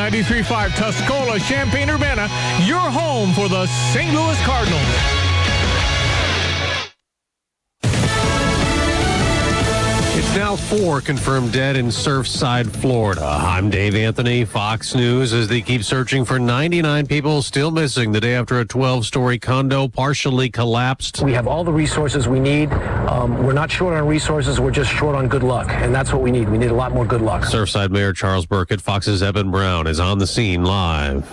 93.5 Tuscola, Champaign, Urbana, your home for the St. Louis Cardinals. Now four confirmed dead in Surfside, Florida. I'm Dave Anthony, Fox News, as they keep searching for 99 people still missing the day after a 12 story condo partially collapsed. We have all the resources we need. Um, we're not short on resources, we're just short on good luck. And that's what we need. We need a lot more good luck. Surfside Mayor Charles Burkett, Fox's Evan Brown, is on the scene live.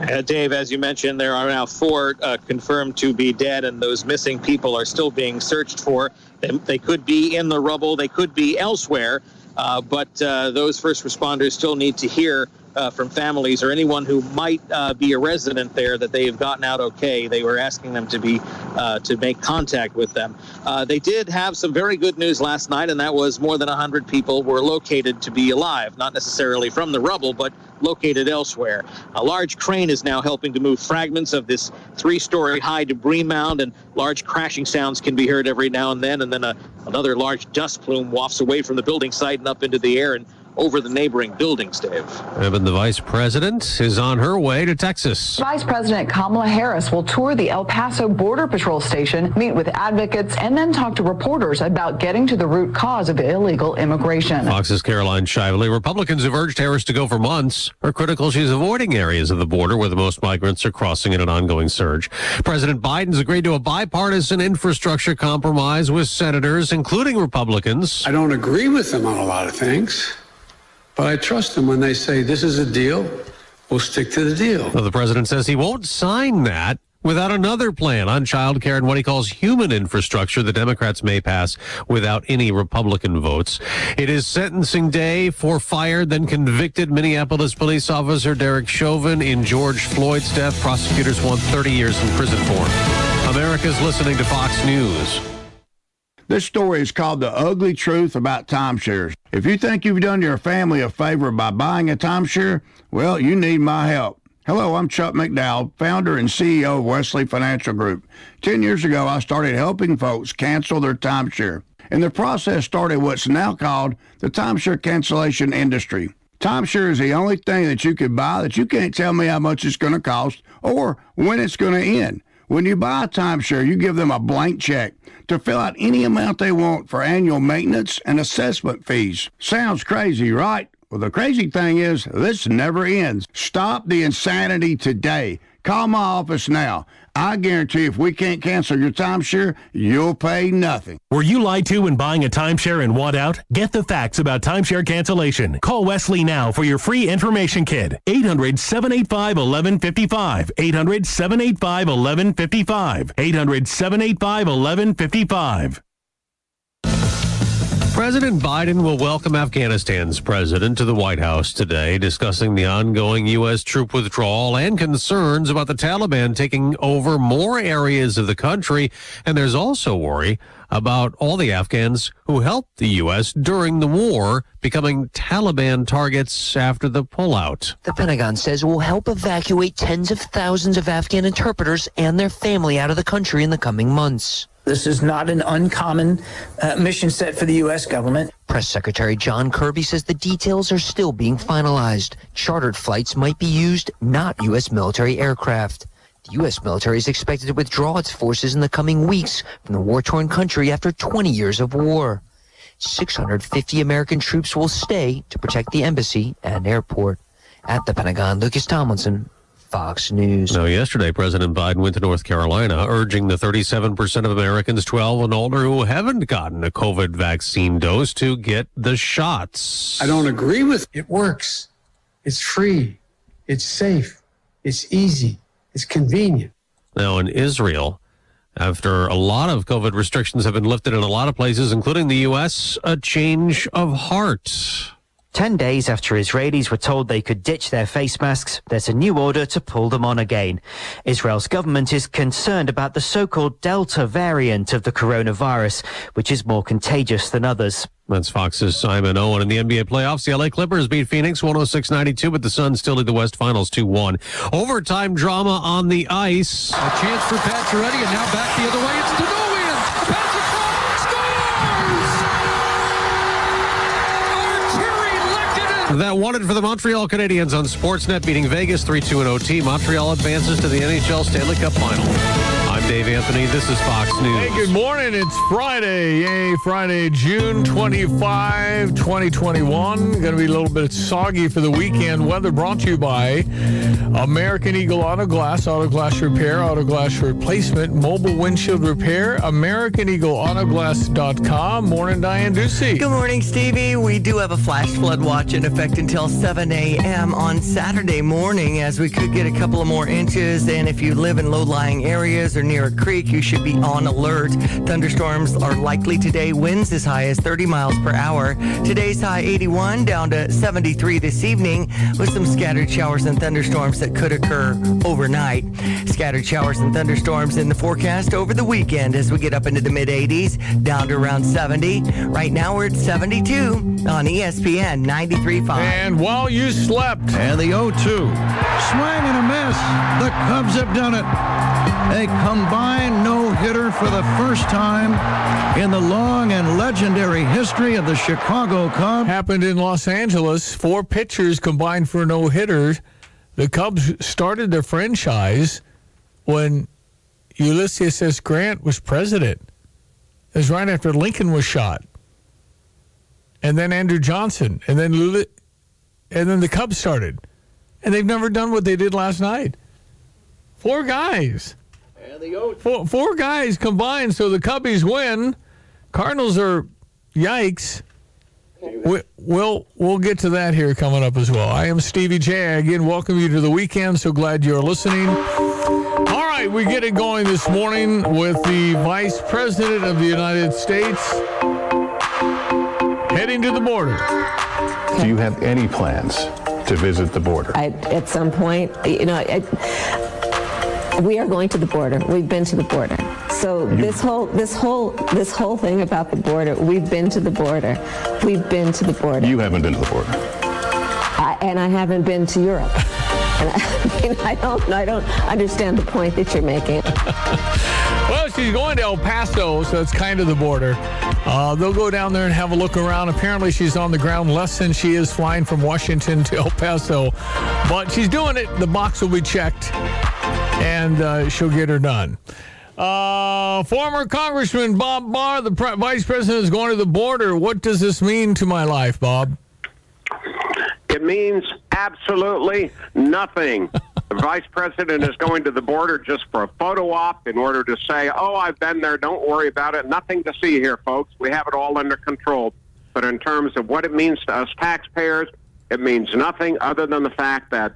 Uh, Dave, as you mentioned, there are now four uh, confirmed to be dead, and those missing people are still being searched for. They, they could be in the rubble, they could be elsewhere, uh, but uh, those first responders still need to hear uh, from families or anyone who might uh, be a resident there that they have gotten out okay. They were asking them to be uh, to make contact with them. Uh, they did have some very good news last night, and that was more than 100 people were located to be alive, not necessarily from the rubble, but located elsewhere. A large crane is now helping to move fragments of this three-story high debris mound, and large crashing sounds can be heard every now and then. And then a, another large dust plume wafts away from the building site and up into the air and over the neighboring buildings, Dave. Evan, the vice president, is on her way to Texas. Vice President Kamala Harris will tour the El Paso Border Patrol station, meet with advocates, and then talk to reporters about getting to the root cause of illegal immigration. Fox's Caroline Shively. Republicans have urged Harris to go for months are critical she's avoiding areas of the border where the most migrants are crossing in an ongoing surge. President Biden's agreed to a bipartisan infrastructure compromise with senators, including Republicans. I don't agree with them on a lot of things. But I trust them when they say this is a deal, we'll stick to the deal. Well, the president says he won't sign that without another plan on child care and what he calls human infrastructure the Democrats may pass without any Republican votes. It is sentencing day for fired then convicted Minneapolis police officer Derek Chauvin in George Floyd's death. Prosecutors want 30 years in prison for him. America's listening to Fox News. This story is called The Ugly Truth About Timeshares. If you think you've done your family a favor by buying a timeshare, well, you need my help. Hello, I'm Chuck McDowell, founder and CEO of Wesley Financial Group. Ten years ago, I started helping folks cancel their timeshare. And the process started what's now called the timeshare cancellation industry. Timeshare is the only thing that you can buy that you can't tell me how much it's going to cost or when it's going to end. When you buy a timeshare, you give them a blank check to fill out any amount they want for annual maintenance and assessment fees. Sounds crazy, right? Well, the crazy thing is, this never ends. Stop the insanity today. Call my office now. I guarantee if we can't cancel your timeshare, you'll pay nothing. Were you lied to when buying a timeshare and want out? Get the facts about timeshare cancellation. Call Wesley now for your free information kit. 800 785 1155. 800 785 1155. 800 785 1155. President Biden will welcome Afghanistan's president to the White House today, discussing the ongoing U.S. troop withdrawal and concerns about the Taliban taking over more areas of the country. And there's also worry about all the Afghans who helped the U.S. during the war becoming Taliban targets after the pullout. The Pentagon says it will help evacuate tens of thousands of Afghan interpreters and their family out of the country in the coming months. This is not an uncommon uh, mission set for the U.S. government. Press Secretary John Kirby says the details are still being finalized. Chartered flights might be used, not U.S. military aircraft. The U.S. military is expected to withdraw its forces in the coming weeks from the war-torn country after 20 years of war. 650 American troops will stay to protect the embassy and airport. At the Pentagon, Lucas Tomlinson, Fox News. Now, yesterday, President Biden went to North Carolina, urging the 37% of Americans 12 and older who haven't gotten a COVID vaccine dose to get the shots. I don't agree with it. Works. It's free. It's safe. It's easy. It's convenient. Now, in Israel, after a lot of COVID restrictions have been lifted in a lot of places, including the U.S., a change of heart. Ten days after Israelis were told they could ditch their face masks, there's a new order to pull them on again. Israel's government is concerned about the so-called Delta variant of the coronavirus, which is more contagious than others. That's Fox's Simon Owen. In the NBA playoffs, the LA Clippers beat Phoenix 106-92, but the Suns still lead the West Finals 2-1. Overtime drama on the ice. A chance for Pacioretty, and now back the other way. It's Denovian. That wanted for the Montreal Canadiens on Sportsnet beating Vegas 3-2 in OT. Montreal advances to the NHL Stanley Cup Final. I'm Dave Anthony. This is Fox News. Hey, good morning. It's Friday. Yay, Friday, June 25, 2021. Going to be a little bit soggy for the weekend. Weather brought to you by American Eagle Auto Glass, Auto Glass Repair, Auto Glass Replacement, Mobile Windshield Repair, AmericanEagleAutoGlass.com. Morning, Diane Ducey. Good morning, Stevie. We do have a flash flood watch in effect until 7 a.m. on Saturday morning, as we could get a couple of more inches. And if you live in low-lying areas or near a creek, you should be on alert. Thunderstorms are likely today. Winds as high as 30 miles per hour. Today's high 81 down to 73 this evening with some scattered showers and thunderstorms that could occur overnight. Scattered showers and thunderstorms in the forecast over the weekend as we get up into the mid 80s down to around 70. Right now we're at 72 on ESPN 93.5. And while you slept. And the 0 2. Swing and a miss. The Cubs have done it. A combined no hitter for the first time in the long and legendary history of the Chicago Cubs. Happened in Los Angeles. Four pitchers combined for a no hitter. The Cubs started their franchise when Ulysses S. Grant was president. It was right after Lincoln was shot. And then Andrew Johnson. And then Lula, and then the Cubs started. And they've never done what they did last night. Four guys. Four, four guys combined, so the Cubbies win. Cardinals are yikes. We, we'll we'll get to that here coming up as well. I am Stevie Jay. I again welcome you to the weekend. So glad you're listening. All right, we get it going this morning with the Vice President of the United States heading to the border. Do you have any plans to visit the border? I, at some point, you know, I, we are going to the border. We've been to the border. So this whole this whole this whole thing about the border, we've been to the border. We've been to the border. You haven't been to the border. I, and I haven't been to Europe. And I, mean, I don't I don't understand the point that you're making. Well, she's going to El Paso, so it's kind of the border. Uh, they'll go down there and have a look around. Apparently, she's on the ground less than she is flying from Washington to El Paso. But she's doing it. The box will be checked, and uh, she'll get her done. Uh, former Congressman Bob Barr, the pre- vice president, is going to the border. What does this mean to my life, Bob? It means absolutely nothing. the vice president is going to the border just for a photo op in order to say, oh, I've been there. Don't worry about it. Nothing to see here, folks. We have it all under control. But in terms of what it means to us taxpayers, it means nothing other than the fact that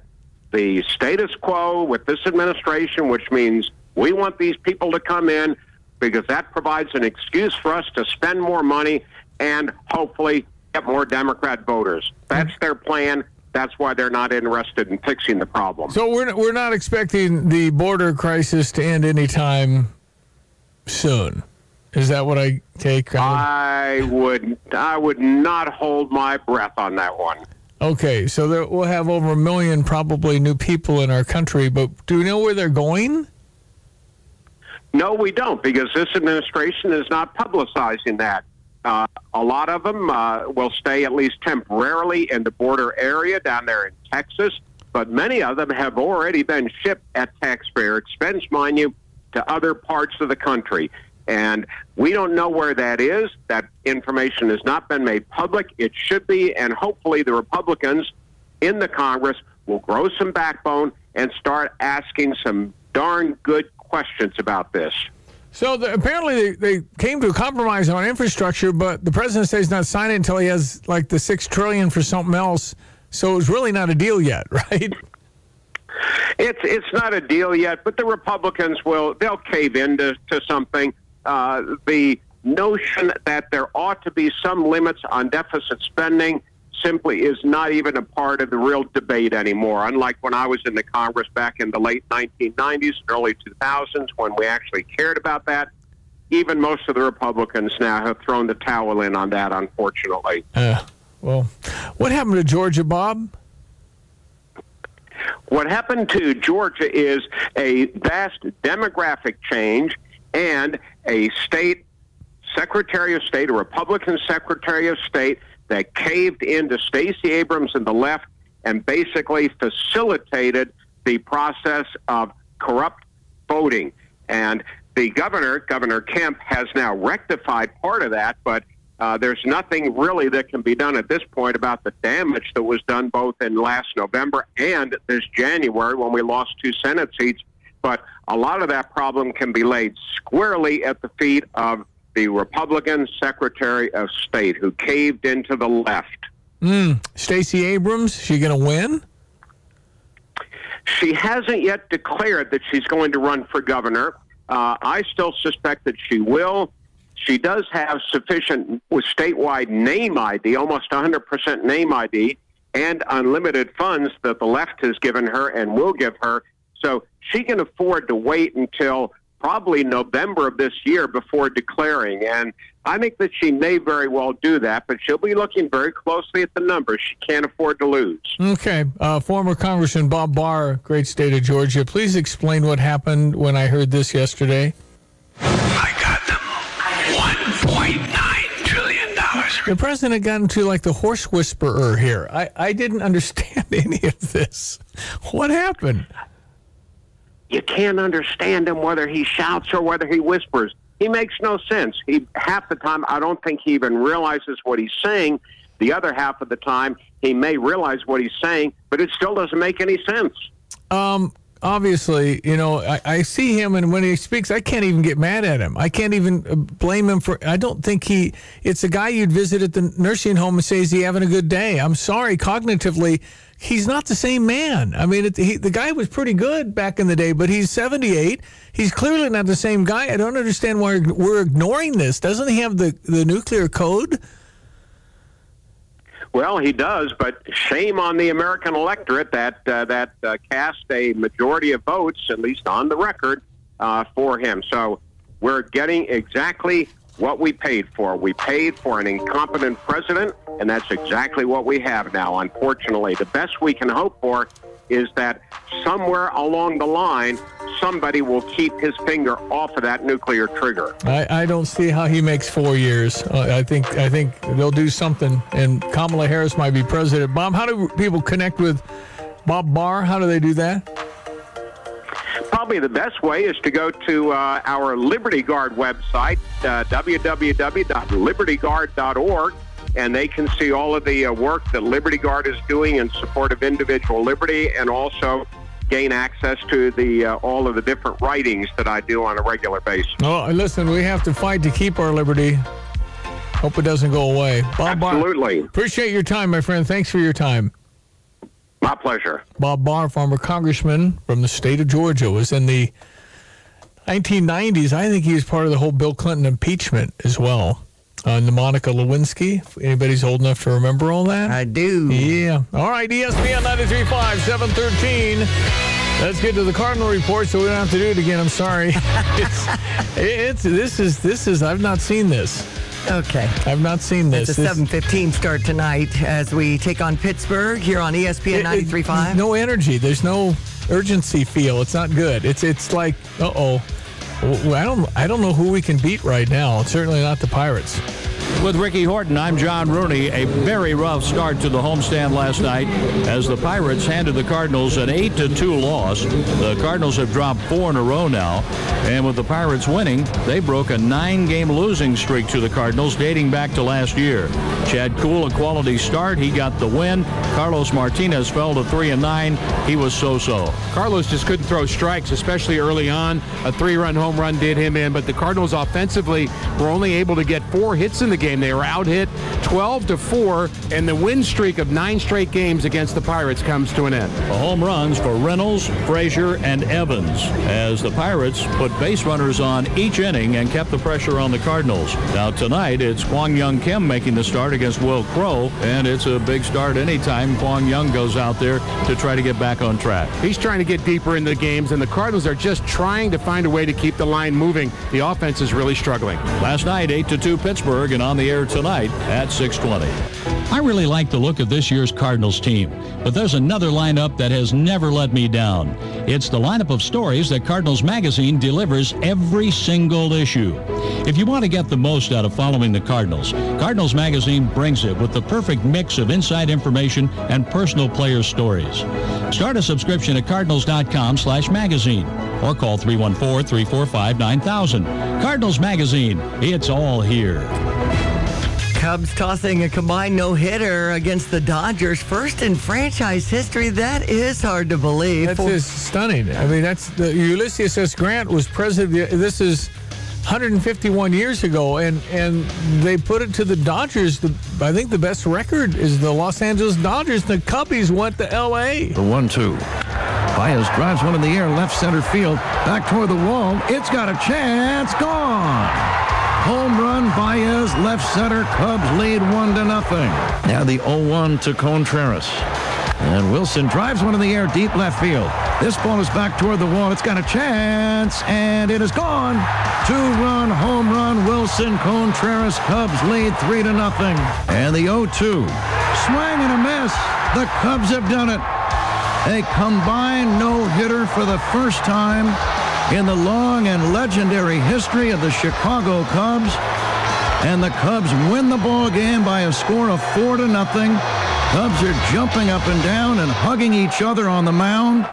the status quo with this administration, which means we want these people to come in because that provides an excuse for us to spend more money and hopefully get more Democrat voters. That's their plan. That's why they're not interested in fixing the problem. So we're we're not expecting the border crisis to end anytime soon. Is that what I take? I would I would not hold my breath on that one. Okay, so there, we'll have over a million probably new people in our country, but do we know where they're going? No, we don't, because this administration is not publicizing that. Uh, a lot of them uh, will stay at least temporarily in the border area down there in Texas, but many of them have already been shipped at taxpayer expense, mind you, to other parts of the country. And we don't know where that is. That information has not been made public. It should be, and hopefully the Republicans in the Congress will grow some backbone and start asking some darn good questions about this. So the, apparently they, they came to a compromise on infrastructure, but the president says he's not signing until he has like the six trillion for something else. So it's really not a deal yet, right? It's it's not a deal yet, but the Republicans will they'll cave into to something. Uh, the notion that there ought to be some limits on deficit spending simply is not even a part of the real debate anymore. Unlike when I was in the Congress back in the late 1990s, and early 2000s, when we actually cared about that. Even most of the Republicans now have thrown the towel in on that, unfortunately. Uh, well, what happened to Georgia, Bob? What happened to Georgia is a vast demographic change and a state secretary of state, a Republican secretary of state, that caved into Stacey Abrams and the left and basically facilitated the process of corrupt voting. And the governor, Governor Kemp, has now rectified part of that, but uh, there's nothing really that can be done at this point about the damage that was done both in last November and this January when we lost two Senate seats. But a lot of that problem can be laid squarely at the feet of the Republican Secretary of State who caved into the left. Mm. Stacey Abrams, she going to win? She hasn't yet declared that she's going to run for governor. Uh, I still suspect that she will. She does have sufficient with statewide name ID, almost 100% name ID, and unlimited funds that the left has given her and will give her. So she can afford to wait until probably November of this year before declaring. And I think that she may very well do that, but she'll be looking very closely at the numbers. She can't afford to lose. Okay. Uh, former Congressman Bob Barr, great state of Georgia. Please explain what happened when I heard this yesterday. I got them $1.9 trillion. The president got into like the horse whisperer here. I, I didn't understand any of this. What happened? You can't understand him whether he shouts or whether he whispers. He makes no sense. He half the time I don't think he even realizes what he's saying. The other half of the time he may realize what he's saying, but it still doesn't make any sense. Um, obviously, you know, I, I, see him, and when he speaks, I can't even get mad at him. I can't even uh, blame him for. I don't think he. It's a guy you'd visit at the nursing home and say, "Is he having a good day?" I'm sorry, cognitively, he's not the same man. I mean, it, he, the guy was pretty good back in the day, but he's 78. He's clearly not the same guy. I don't understand why we're ignoring this. Doesn't he have the, the nuclear code? Well, he does, but shame on the American electorate that uh, that uh, cast a majority of votes, at least on the record, uh, for him. So we're getting exactly what we paid for. We paid for an incompetent president, and that's exactly what we have now, unfortunately. The best we can hope for is that somewhere along the line, somebody will keep his finger off of that nuclear trigger. I, I don't see how he makes four years. Uh, I think I think they'll do something, and Kamala Harris might be president. Bob, how do people connect with Bob Barr? How do they do that? Probably the best way is to go to uh, our Liberty Guard website, uh, www.libertyguard.org, and they can see all of the uh, work that Liberty Guard is doing in support of individual liberty and also gain access to the uh, all of the different writings that I do on a regular basis. Oh, listen, we have to fight to keep our liberty. Hope it doesn't go away. Bob Absolutely. Barr, appreciate your time, my friend. Thanks for your time. My pleasure. Bob Barr, former congressman from the state of Georgia, was in the 1990s. I think he was part of the whole Bill Clinton impeachment as well. Uh, the Monica Lewinsky. Anybody's old enough to remember all that? I do. Yeah. All right, ESPN 93.5, 713. Let's get to the Cardinal report so we don't have to do it again. I'm sorry. it's, it's, this is, this is, I've not seen this. Okay. I've not seen this. It's a 7:15 start tonight as we take on Pittsburgh here on ESPN 93.5. No energy. There's no urgency feel. It's not good. It's it's like, uh-oh. I don't I don't know who we can beat right now. Certainly not the Pirates. With Ricky Horton, I'm John Rooney. A very rough start to the homestand last night as the Pirates handed the Cardinals an 8 to 2 loss. The Cardinals have dropped four in a row now, and with the Pirates winning, they broke a nine game losing streak to the Cardinals dating back to last year. Chad Kuhl, a quality start. He got the win. Carlos Martinez fell to 3 and 9. He was so so. Carlos just couldn't throw strikes, especially early on. A three run home run did him in, but the Cardinals offensively were only able to get four hits in the game. They were out hit 12 to 4, and the win streak of nine straight games against the Pirates comes to an end. The home runs for Reynolds, Frazier, and Evans as the Pirates put base runners on each inning and kept the pressure on the Cardinals. Now tonight it's Kwang Hyun Kim making the start against Will Crowe, and it's a big start anytime Kwang Hyun goes out there to try to get back on track. He's trying to get deeper in the games, and the Cardinals are just trying to find a way to keep the line moving. The offense is really struggling. Last night, 8 to 2 Pittsburgh, and on the air tonight at 620. I really like the look of this year's Cardinals team, but there's another lineup that has never let me down. It's the lineup of stories that Cardinals Magazine delivers every single issue. If you want to get the most out of following the Cardinals, Cardinals Magazine brings it with the perfect mix of inside information and personal player stories. Start a subscription at cardinals.com slash magazine or call 314-345-9000. Cardinals Magazine, it's all here. Cubs tossing a combined no hitter against the Dodgers, first in franchise history. That is hard to believe. That's just stunning. I mean, that's the Ulysses S. Grant was president. This is 151 years ago, and and they put it to the Dodgers. The, I think the best record is the Los Angeles Dodgers. The Cubbies went to L.A. The one-two. Baez drives one in the air, left center field, back toward the wall. It's got a chance. Gone. Home run, Baez, left center. Cubs lead one to nothing. Now the 0-1 to Contreras. And Willson drives one in the air, deep left field. This ball is back toward the wall. It's got a chance, and it is gone. Two-run home run, Willson Contreras. Cubs lead three to nothing. And the 0-2. Swing and a miss. The Cubs have done it. A combined no-hitter for the first time in the long and legendary history of the Chicago Cubs. And the Cubs win the ball game by a score of four to nothing. Cubs are jumping up and down and hugging each other on the mound.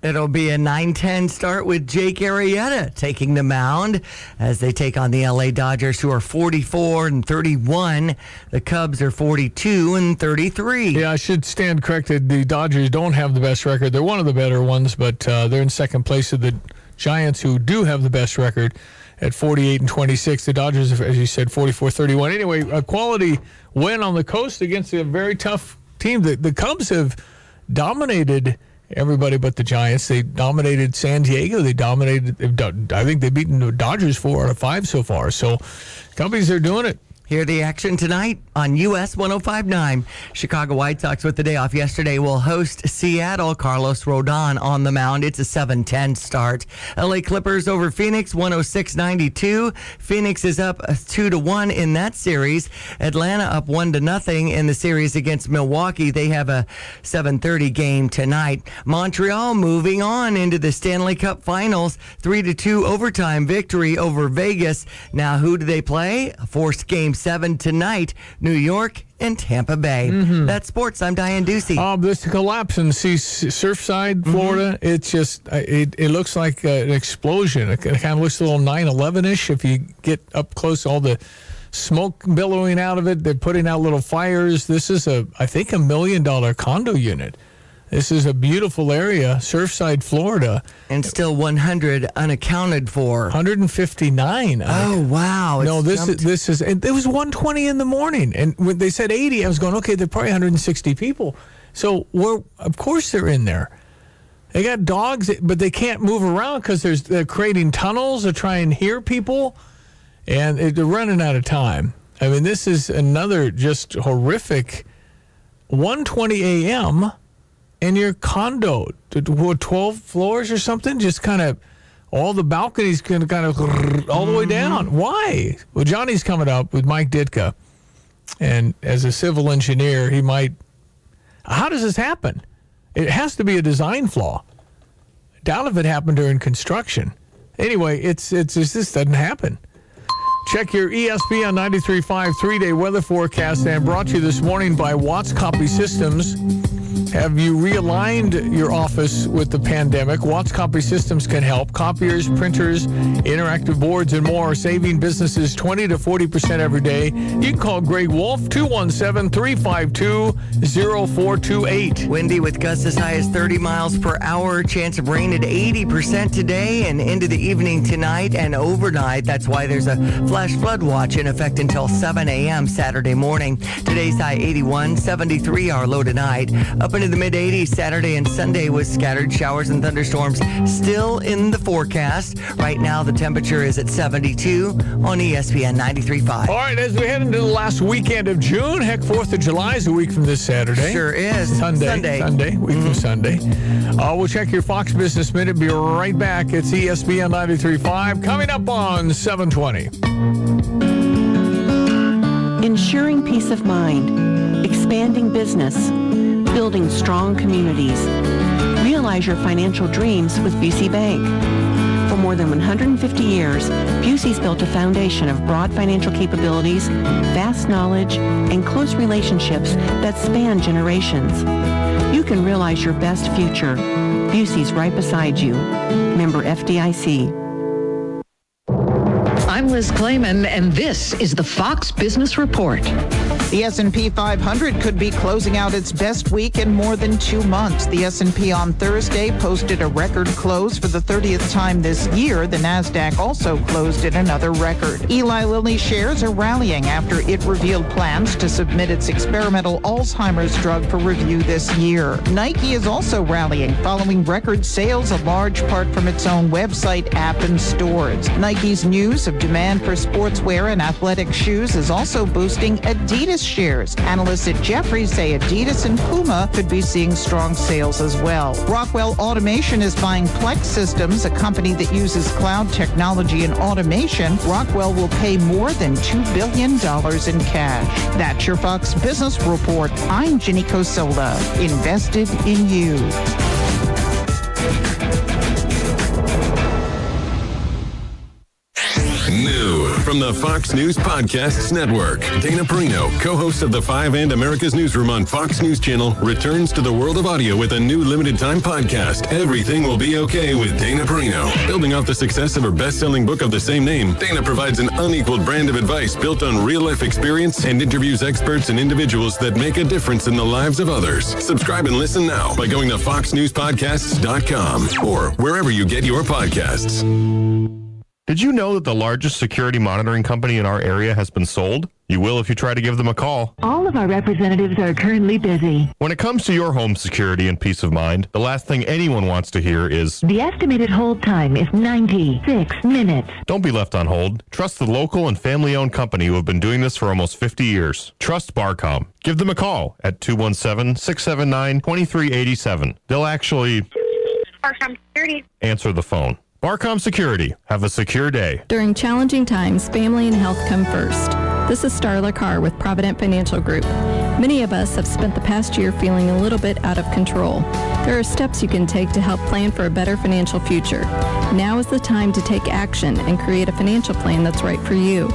It'll be a 9-10 start with Jake Arrieta taking the mound as they take on the LA Dodgers who are 44 and 31. The Cubs are 42 and 33. Yeah, I should stand corrected. The Dodgers don't have the best record. They're one of the better ones, but uh, they're in second place of the Giants, who do have the best record at 48 and 26. The Dodgers, as you said, 44 31. Anyway, a quality win on the coast against a very tough team. The, the Cubs have dominated everybody but the Giants. They dominated San Diego. They dominated, I think they've beaten the Dodgers four out of five so far. So, Cubbies are doing it. Hear the action tonight on US 1059. Chicago White Sox with the day off yesterday will host Seattle. Carlos Rodon on the mound. It's a 7-10 start. LA Clippers over Phoenix 106-92. Phoenix is up 2 to 1 in that series. Atlanta up 1 to nothing in the series against Milwaukee. They have a 7:30 game tonight. Montreal moving on into the Stanley Cup Finals. 3 to 2 overtime victory over Vegas. Now who do they play? Forced game 7 tonight. New York and Tampa Bay. Mm-hmm. That's sports. I'm Diane Ducey. Um, this collapse in see Surfside, Florida. Mm-hmm. It's just uh, it, it looks like uh, an explosion. It kind of looks a little 9/11 ish if you get up close. All the smoke billowing out of it. They're putting out little fires. This is a I think a million dollar condo unit. This is a beautiful area, Surfside, Florida. And still 100 unaccounted for. 159. Oh, wow. no, this is, this is, it was 120 in the morning. And when they said 80, I was going, okay, they're probably 160 people. So we're, of course they're in there. They got dogs, but they can't move around because there's they're creating tunnels to try and hear people, and they're running out of time. I mean, this is another just horrific. 1:20 a.m in your condo, 12 floors or something, just kind of all the balconies kind of, kind of all the way mm-hmm. down. Why? Well, Johnny's coming up with Mike Ditka, and as a civil engineer, he might. How does this happen? It has to be a design flaw. Doubt if it happened during construction. Anyway, it's it's, it's this doesn't happen. Check your ESPN 93.5 three-day weather forecast and brought to you this morning by Watts Copy Systems. Have you realigned your office with the pandemic? Watts Copy Systems can help. Copiers, printers, interactive boards, and more, are saving businesses 20 to 40% every day. You can call Greg Wolf, 217 352 0428. Windy with gusts as high as 30 miles per hour. Chance of rain at 80% today and into the evening tonight and overnight. That's why there's a flash flood watch in effect until 7 a.m. Saturday morning. Today's high 81, 73 our low tonight. Up into the mid 80s Saturday and Sunday with scattered showers and thunderstorms still in the forecast. Right now, the temperature is at 72 on ESPN 93.5. All right, as we head into the last weekend of June, heck, 4th of July is a week from this Saturday. Sure is. Sunday. Sunday. Sunday, week mm-hmm. from Sunday. Uh, we'll check your Fox Business Minute. Be right back. It's ESPN 93.5 coming up on 720. Ensuring peace of mind expanding business, building strong communities. Realize your financial dreams with Busey Bank. For more than 150 years, Busey's built a foundation of broad financial capabilities, vast knowledge, and close relationships that span generations. You can realize your best future. Busey's right beside you. Member FDIC. I'm Liz Claman, and this is the Fox Business Report. The S&P 500 could be closing out its best week in more than two months. The S&P on Thursday posted a record close for the 30th time this year. The Nasdaq also closed at another record. Eli Lilly shares are rallying after it revealed plans to submit its experimental Alzheimer's drug for review this year. Nike is also rallying following record sales, a large part from its own website, app, and stores. Nike's news of demand for sportswear and athletic shoes is also boosting Adidas shares. Analysts at Jefferies say Adidas and Puma could be seeing strong sales as well. Rockwell Automation is buying Plex Systems, a company that uses cloud technology and automation. Rockwell will pay more than $2 billion in cash. That's your Fox Business Report. I'm Jenny Cosola, invested in you. From the Fox News Podcasts Network, Dana Perino, co-host of the Five and America's Newsroom on Fox News Channel, returns to the world of audio with a new limited-time podcast. Everything will be okay with Dana Perino. Building off the success of her best-selling book of the same name, Dana provides an unequaled brand of advice built on real-life experience and interviews experts and individuals that make a difference in the lives of others. Subscribe and listen now by going to foxnewspodcasts.com or wherever you get your podcasts. Did you know that the largest security monitoring company in our area has been sold? You will if you try to give them a call. All of our representatives are currently busy. When it comes to your home security and peace of mind, the last thing anyone wants to hear is The estimated hold time is 96 minutes. Don't be left on hold. Trust the local and family owned company who have been doing this for almost 50 years. Trust Barcom. Give them a call at 217 679 2387. They'll actually Barcom Security. answer the phone. Barcom Security. Have a secure day. During challenging times, family and health come first. This is Starla Carr with Provident Financial Group. Many of us have spent the past year feeling a little bit out of control. There are steps you can take to help plan for a better financial future. Now is the time to take action and create a financial plan that's right for you.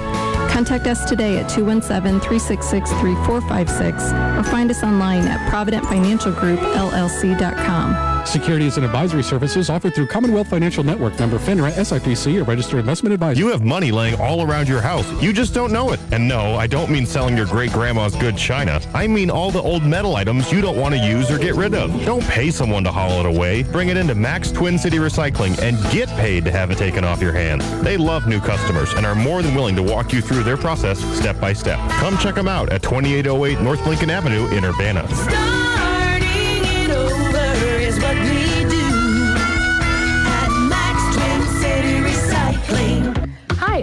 Contact us today at 217-366-3456 or find us online at providentfinancialgroupllc.com. Securities and advisory services offered through Commonwealth Financial Network member FINRA SIPC, a registered investment advisor. You have money laying all around your house. You just don't know it. And no, I don't mean selling your great grandma's good china. I mean all the old metal items you don't want to use or get rid of. Don't pay someone to haul it away. Bring it into Max Twin City Recycling and get paid to have it taken off your hands. They love new customers and are more than willing to walk you through their process step by step. Come check them out at 2808 North Lincoln Avenue in Urbana. Starting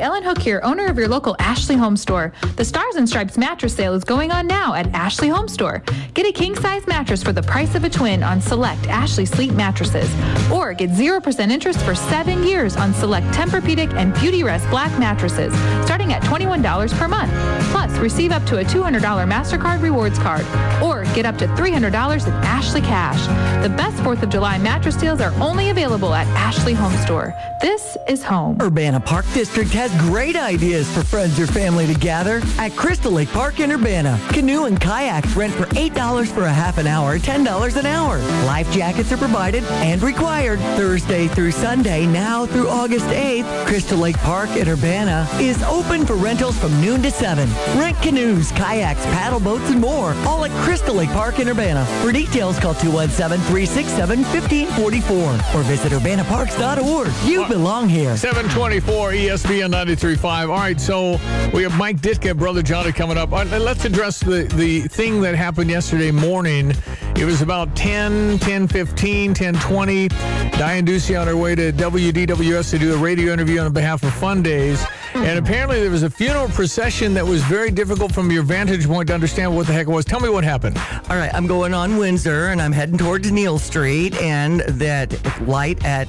Ellen Hook here, owner of your local Ashley Home Store. The Stars and Stripes mattress sale is going on now at Ashley Home Store. Get a king size mattress for the price of a twin on select Ashley Sleep mattresses. Or get 0% interest for seven years on select Tempur-Pedic and Beautyrest Black mattresses, starting at $21 per month. Plus, receive up to a $200 MasterCard rewards card. Or get up to $300 in Ashley Cash. The best 4th of July mattress deals are only available at Ashley Home Store. This is home. Urbana Park District has great ideas for friends or family to gather at Crystal Lake Park in Urbana. Canoe and kayaks rent for $8 for a half an hour, $10 an hour. Life jackets are provided and required Thursday through Sunday, now through August 8th. Crystal Lake Park in Urbana is open for rentals from noon to 7. Rent canoes, kayaks, paddle boats, and more, all at Crystal Lake Park in Urbana. For details, call 217-367-1544 or visit urbanaparks.org. You belong here. 724 ESPN 93.5. All right, so we have Mike Ditka, Brother Johnny, coming up. Uh, Let's address the, the thing that happened yesterday morning. It was about 10, 10 15, 10 20. Diane Ducey on her way to WDWS to do a radio interview on behalf of Fun Days. And apparently there was a funeral procession that was very difficult from your vantage point to understand what the heck it was. Tell me what happened. All right, I'm going on Windsor and I'm heading towards Neil Street, and that light at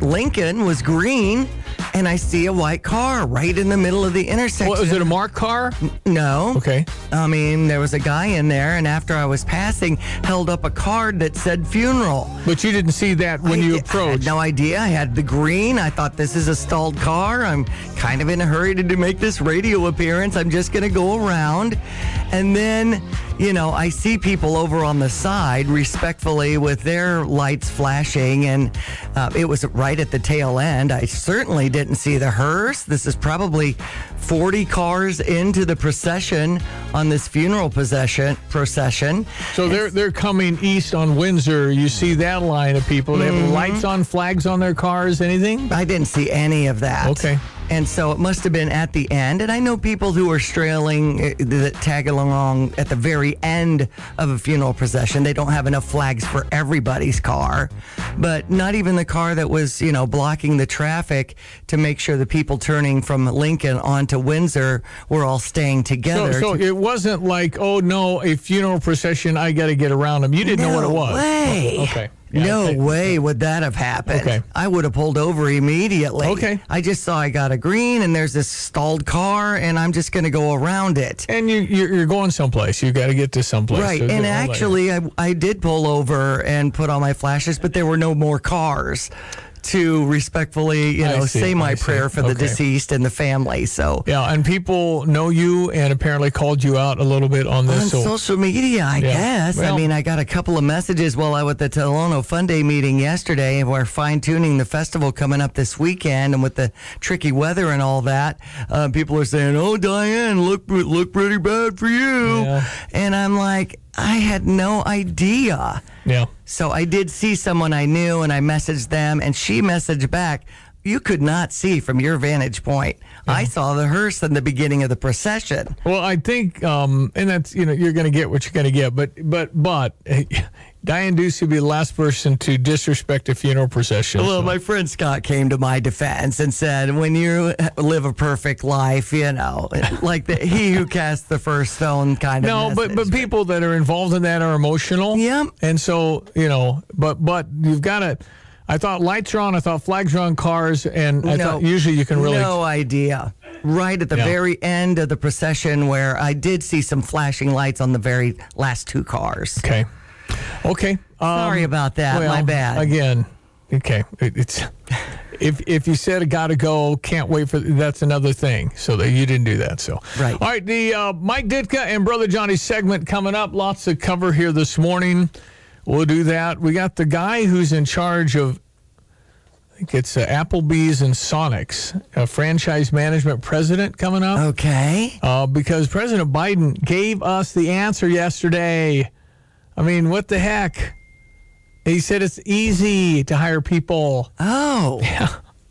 Lincoln was green, and I see a white car right in the middle of the intersection. What, was it a marked car? No. Okay. I mean, there was a guy in there, and after I was passing, held up a card that said funeral. But you didn't see that when I you di- I had approached. no idea. I had the green. I thought this is a stalled car. I'm kind of in a hurry to, to make this radio appearance. I'm just going to go around. And then, you know, I see people over on the side respectfully with their lights flashing, and uh, it was right at the tail end. I certainly didn't see the hearse. This is probably 40 cars into the procession on this funeral possession procession. So they're they're coming east on Windsor. You see that line of people. They have Mhm. lights on, flags on their cars. Anything? I didn't see any of that. Okay. And so it must have been at the end. And I know people who are strailing uh, that tag along at the very end of a funeral procession. They don't have enough flags for everybody's car, but not even the car that was, you know, blocking the traffic to make sure the people turning from Lincoln onto Windsor were all staying So, together. so it wasn't like, oh no, a funeral procession. I got to get around them. You didn't know what it No was. way. Okay. No way would that have happened. Okay. I would have pulled over immediately. Okay. I just saw I got a green and there's this stalled car and I'm just going to go around it. And you you're, you're going someplace. You got to get to someplace. Right. And they're all like- actually, I, I did pull over and put on my flashes, but there were no more cars to respectfully, you know, see, say my prayer for the deceased and the family. So Yeah, and people know you and apparently called you out a little bit on this. on so social media, I Yeah. guess. I mean, I got a couple of messages while I was at the Tolono Fun Day meeting yesterday. And we're fine tuning the festival coming up this weekend, and with the tricky weather and all that, uh, people are saying, "Oh, Diane, look look pretty bad for you," Yeah. and I'm like, I had no idea. yeah. So I did see someone I knew, and I messaged them, and she messaged back. You could not see from your vantage point. I saw the hearse in the beginning of the procession. Well, I think, um, and that's you know you're going to get what you're going to get, but but but Diane Ducey would be the last person to disrespect a funeral procession. Well, so- my friend Scott came to my defense and said, "When you live a perfect life, you know, like the he who cast the first stone kind of." Thing. No, but but people that are involved in that are emotional. Yep. And so you know, but but you've got to. I thought lights are on. I thought flags are on cars, and I No, thought usually you can really. no idea. Right at the Yeah. very end of the procession, where I did see some flashing lights on the very last two cars. Okay. Okay. Um, Sorry about that. My bad. Again. Okay. It, it's if if you said I got to go, can't wait for that's another thing. So that you didn't do that. So Right. All right. The uh, Mike Ditka and Brother Johnny segment coming up. Lots to cover here this morning. We'll do that. We got the guy who's in charge of. I think it's uh, Applebee's and Sonic's a franchise management president coming up. Okay. Uh, because President Biden gave us the answer yesterday. I mean, what the heck? He said it's easy to hire people. Oh.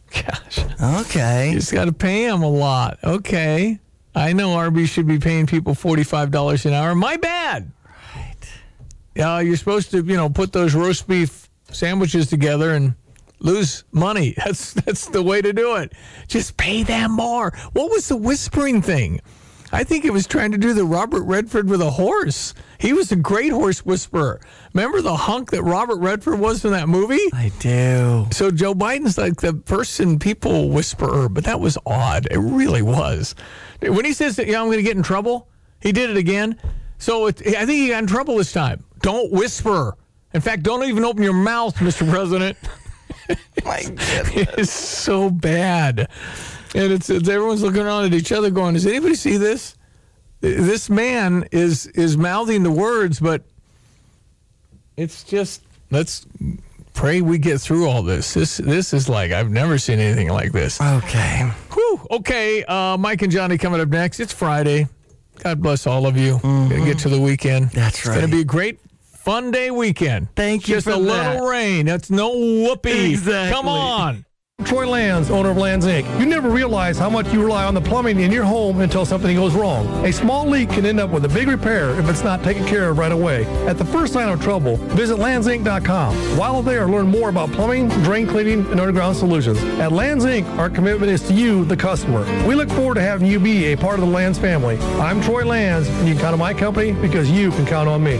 Yeah. Gosh. Okay. You just got to pay them a lot. Okay. I know Arby's should be paying people $45 an hour. My bad. Right. Yeah, you're supposed to, you know, put those roast beef sandwiches together and lose money. That's that's the way to do it. Just pay them more. What was the whispering thing? I think it was trying to do the Robert Redford with a horse. He was a great horse whisperer. Remember the hunk that Robert Redford was in that movie? I do. So Joe Biden's like the person people whisperer, but that was odd. It really was. When he says that, yeah, I'm going to get in trouble, he did it again. So it, I think he got in trouble this time. Don't whisper. In fact, don't even open your mouth, Mr. President. My goodness. it's so bad. And it's, it's everyone's looking around at each other going, does anybody see this? This man is is mouthing the words, but it's just let's pray we get through all this. This this is like I've never seen anything like this. Okay. Whew. Okay, uh, Mike and Johnny coming up next. It's Friday. God bless all of you. Gonna get to the weekend. Mm-hmm. That's It's gonna be a great fun day weekend. Thank you Just for a that. little rain. That's no whoopee. Exactly. Come on. Troy Lands, owner of Lands Inc. You never realize how much you rely on the plumbing in your home until something goes wrong. A small leak can end up with a big repair if it's not taken care of right away. At the first sign of trouble, visit landsinc.com. While there, learn more about plumbing, drain cleaning, and underground solutions. At Lands Inc., our commitment is to you, the customer. We look forward to having you be a part of the Lands family. I'm Troy Lands, and you can count on my company because you can count on me.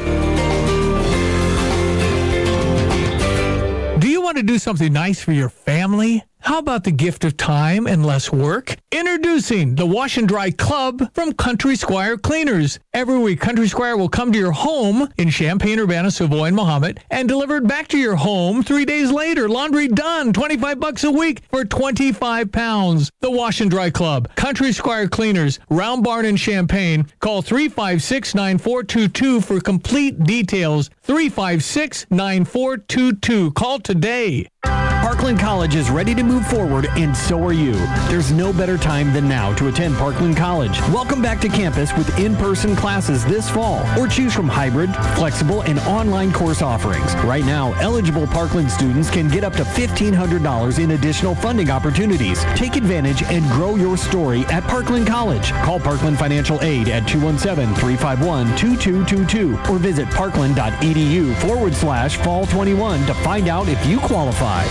You want to do something nice for your family? How about the gift of time and less work? Introducing the Wash and Dry Club from Country Squire Cleaners. Every week, Country Squire will come to your home in Champaign, Urbana, Savoy, and Mahomet and deliver it back to your home three days later. Laundry done. 25 bucks a week for 25 pounds. The Wash and Dry Club, Country Squire Cleaners, Round Barn in Champaign. Call 356 9422 for complete details. 356 9422. Call today. Parkland College is ready to move forward, and so are you. There's no better time than now to attend Parkland College. Welcome back to campus with in-person classes this fall, or choose from hybrid, flexible, and online course offerings. Right now, eligible Parkland students can get up to $1,500 in additional funding opportunities. Take advantage and grow your story at Parkland College. Call Parkland Financial Aid at 217-351-2222 or visit parkland.edu forward slash fall 21 to find out if you qualify.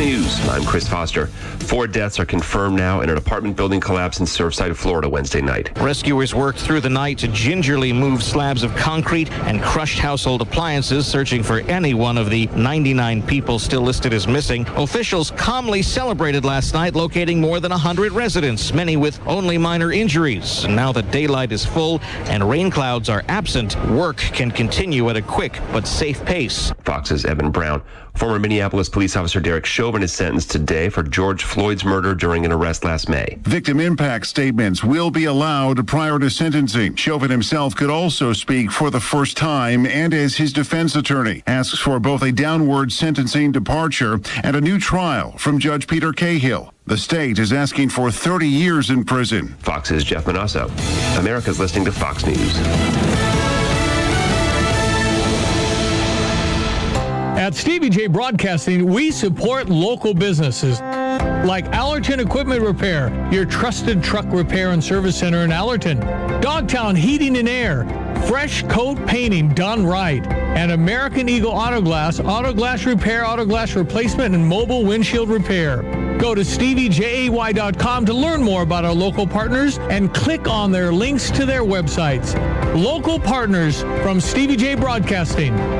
News. I'm Chris Foster. Four deaths are confirmed now in an apartment building collapse in Surfside, Florida Wednesday night. Rescuers worked through the night to gingerly move slabs of concrete and crushed household appliances, searching for any one of the 99 people still listed as missing. Officials calmly celebrated last night, locating more than 100 residents, many with only minor injuries. Now that daylight is full and rain clouds are absent, work can continue at a quick but safe pace. Fox's Evan Brown. Former Minneapolis police officer Derek Chauvin is sentenced today for George Floyd's murder during an arrest last May. Victim impact statements will be allowed prior to sentencing. Chauvin himself could also speak for the first time and as his defense attorney asks for both a downward sentencing departure and a new trial from Judge Peter Cahill. The state is asking for 30 years in prison. Fox's Jeff Monosso. America's listening to Fox News. At Stevie Jay Broadcasting, we support local businesses like Allerton Equipment Repair, your trusted truck repair and service center in Allerton, Dogtown Heating and Air, Fresh Coat Painting done right, and American Eagle Auto Glass, auto glass repair, auto glass replacement, and mobile windshield repair. Go to steviejay.com to learn more about our local partners and click on their links to their websites. Local partners from Stevie Jay Broadcasting.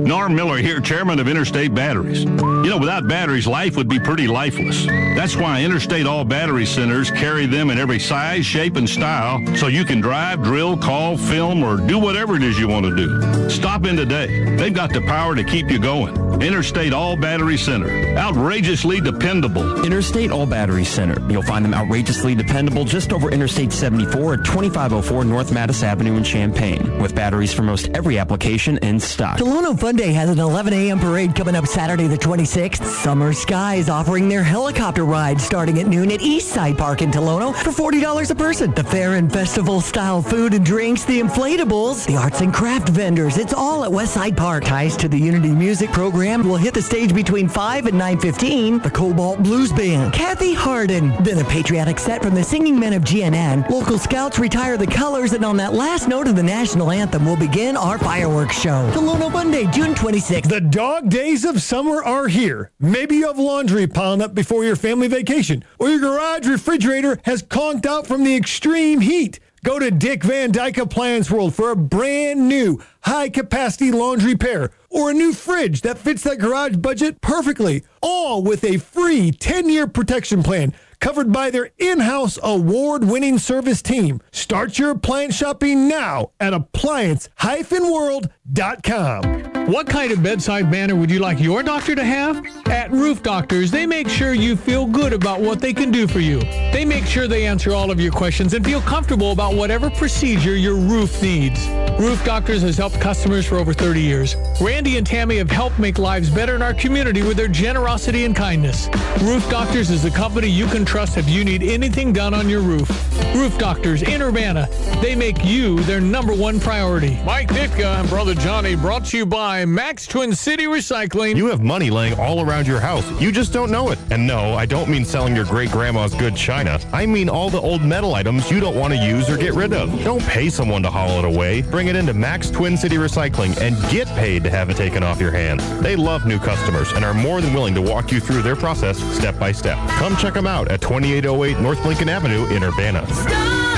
Norm Miller here, chairman of Interstate Batteries. You know, without batteries, life would be pretty lifeless. That's why Interstate All Battery Centers carry them in every size, shape, and style so you can drive, drill, call, film, or do whatever it is you want to do. Stop in today. They've got the power to keep you going. Interstate All Battery Center. Outrageously dependable. Interstate All Battery Center. You'll find them outrageously dependable just over Interstate 74 at 2504 North Mattis Avenue in Champaign, with batteries for most every application in stock. Tolono Fun Day has an 11 a.m. parade coming up Saturday the 26th. Summer Sky is offering their helicopter ride starting at noon at Eastside Park in Tolono for $40 a person. The fair and festival style food and drinks, the inflatables, the arts and craft vendors. It's all at Westside Park. Ties to the Unity Music program will hit the stage between 5 and 9.15. The Cobalt Blues Band, Kathy Harden. Then a patriotic set from the Singing Men of GNN. Local scouts retire the colors and on that last note of the national anthem will begin our fireworks show. Tolono Fun Day, June 26th. The dog days of summer are here. Maybe you have laundry piling up before your family vacation, or your garage refrigerator has conked out from the extreme heat. Go to Dick Van Dyke Appliance World for a brand new high capacity laundry pair or a new fridge that fits that garage budget perfectly, all with a free 10 year protection plan covered by their in house award winning service team. Start your appliance shopping now at appliance world.com. What kind of bedside manner would you like your doctor to have? At Roof Doctors, they make sure you feel good about what they can do for you. They make sure they answer all of your questions and feel comfortable about whatever procedure your roof needs. Roof Doctors has helped customers for over 30 years. Randy and Tammy have helped make lives better in our community with their generosity and kindness. Roof Doctors is the company you can trust if you need anything done on your roof. Roof Doctors in Urbana, they make you their number one priority. Mike Ditka and Brother Johnny brought to you by Max Twin City Recycling. You have money laying all around your house. You just don't know it. And no, I don't mean selling your great grandma's good china. I mean all the old metal items you don't want to use or get rid of. Don't pay someone to haul it away. Bring it into Max Twin City Recycling and get paid to have it taken off your hands. They love new customers and are more than willing to walk you through their process step by step. Come check them out at 2808 North Lincoln Avenue in Urbana. Starting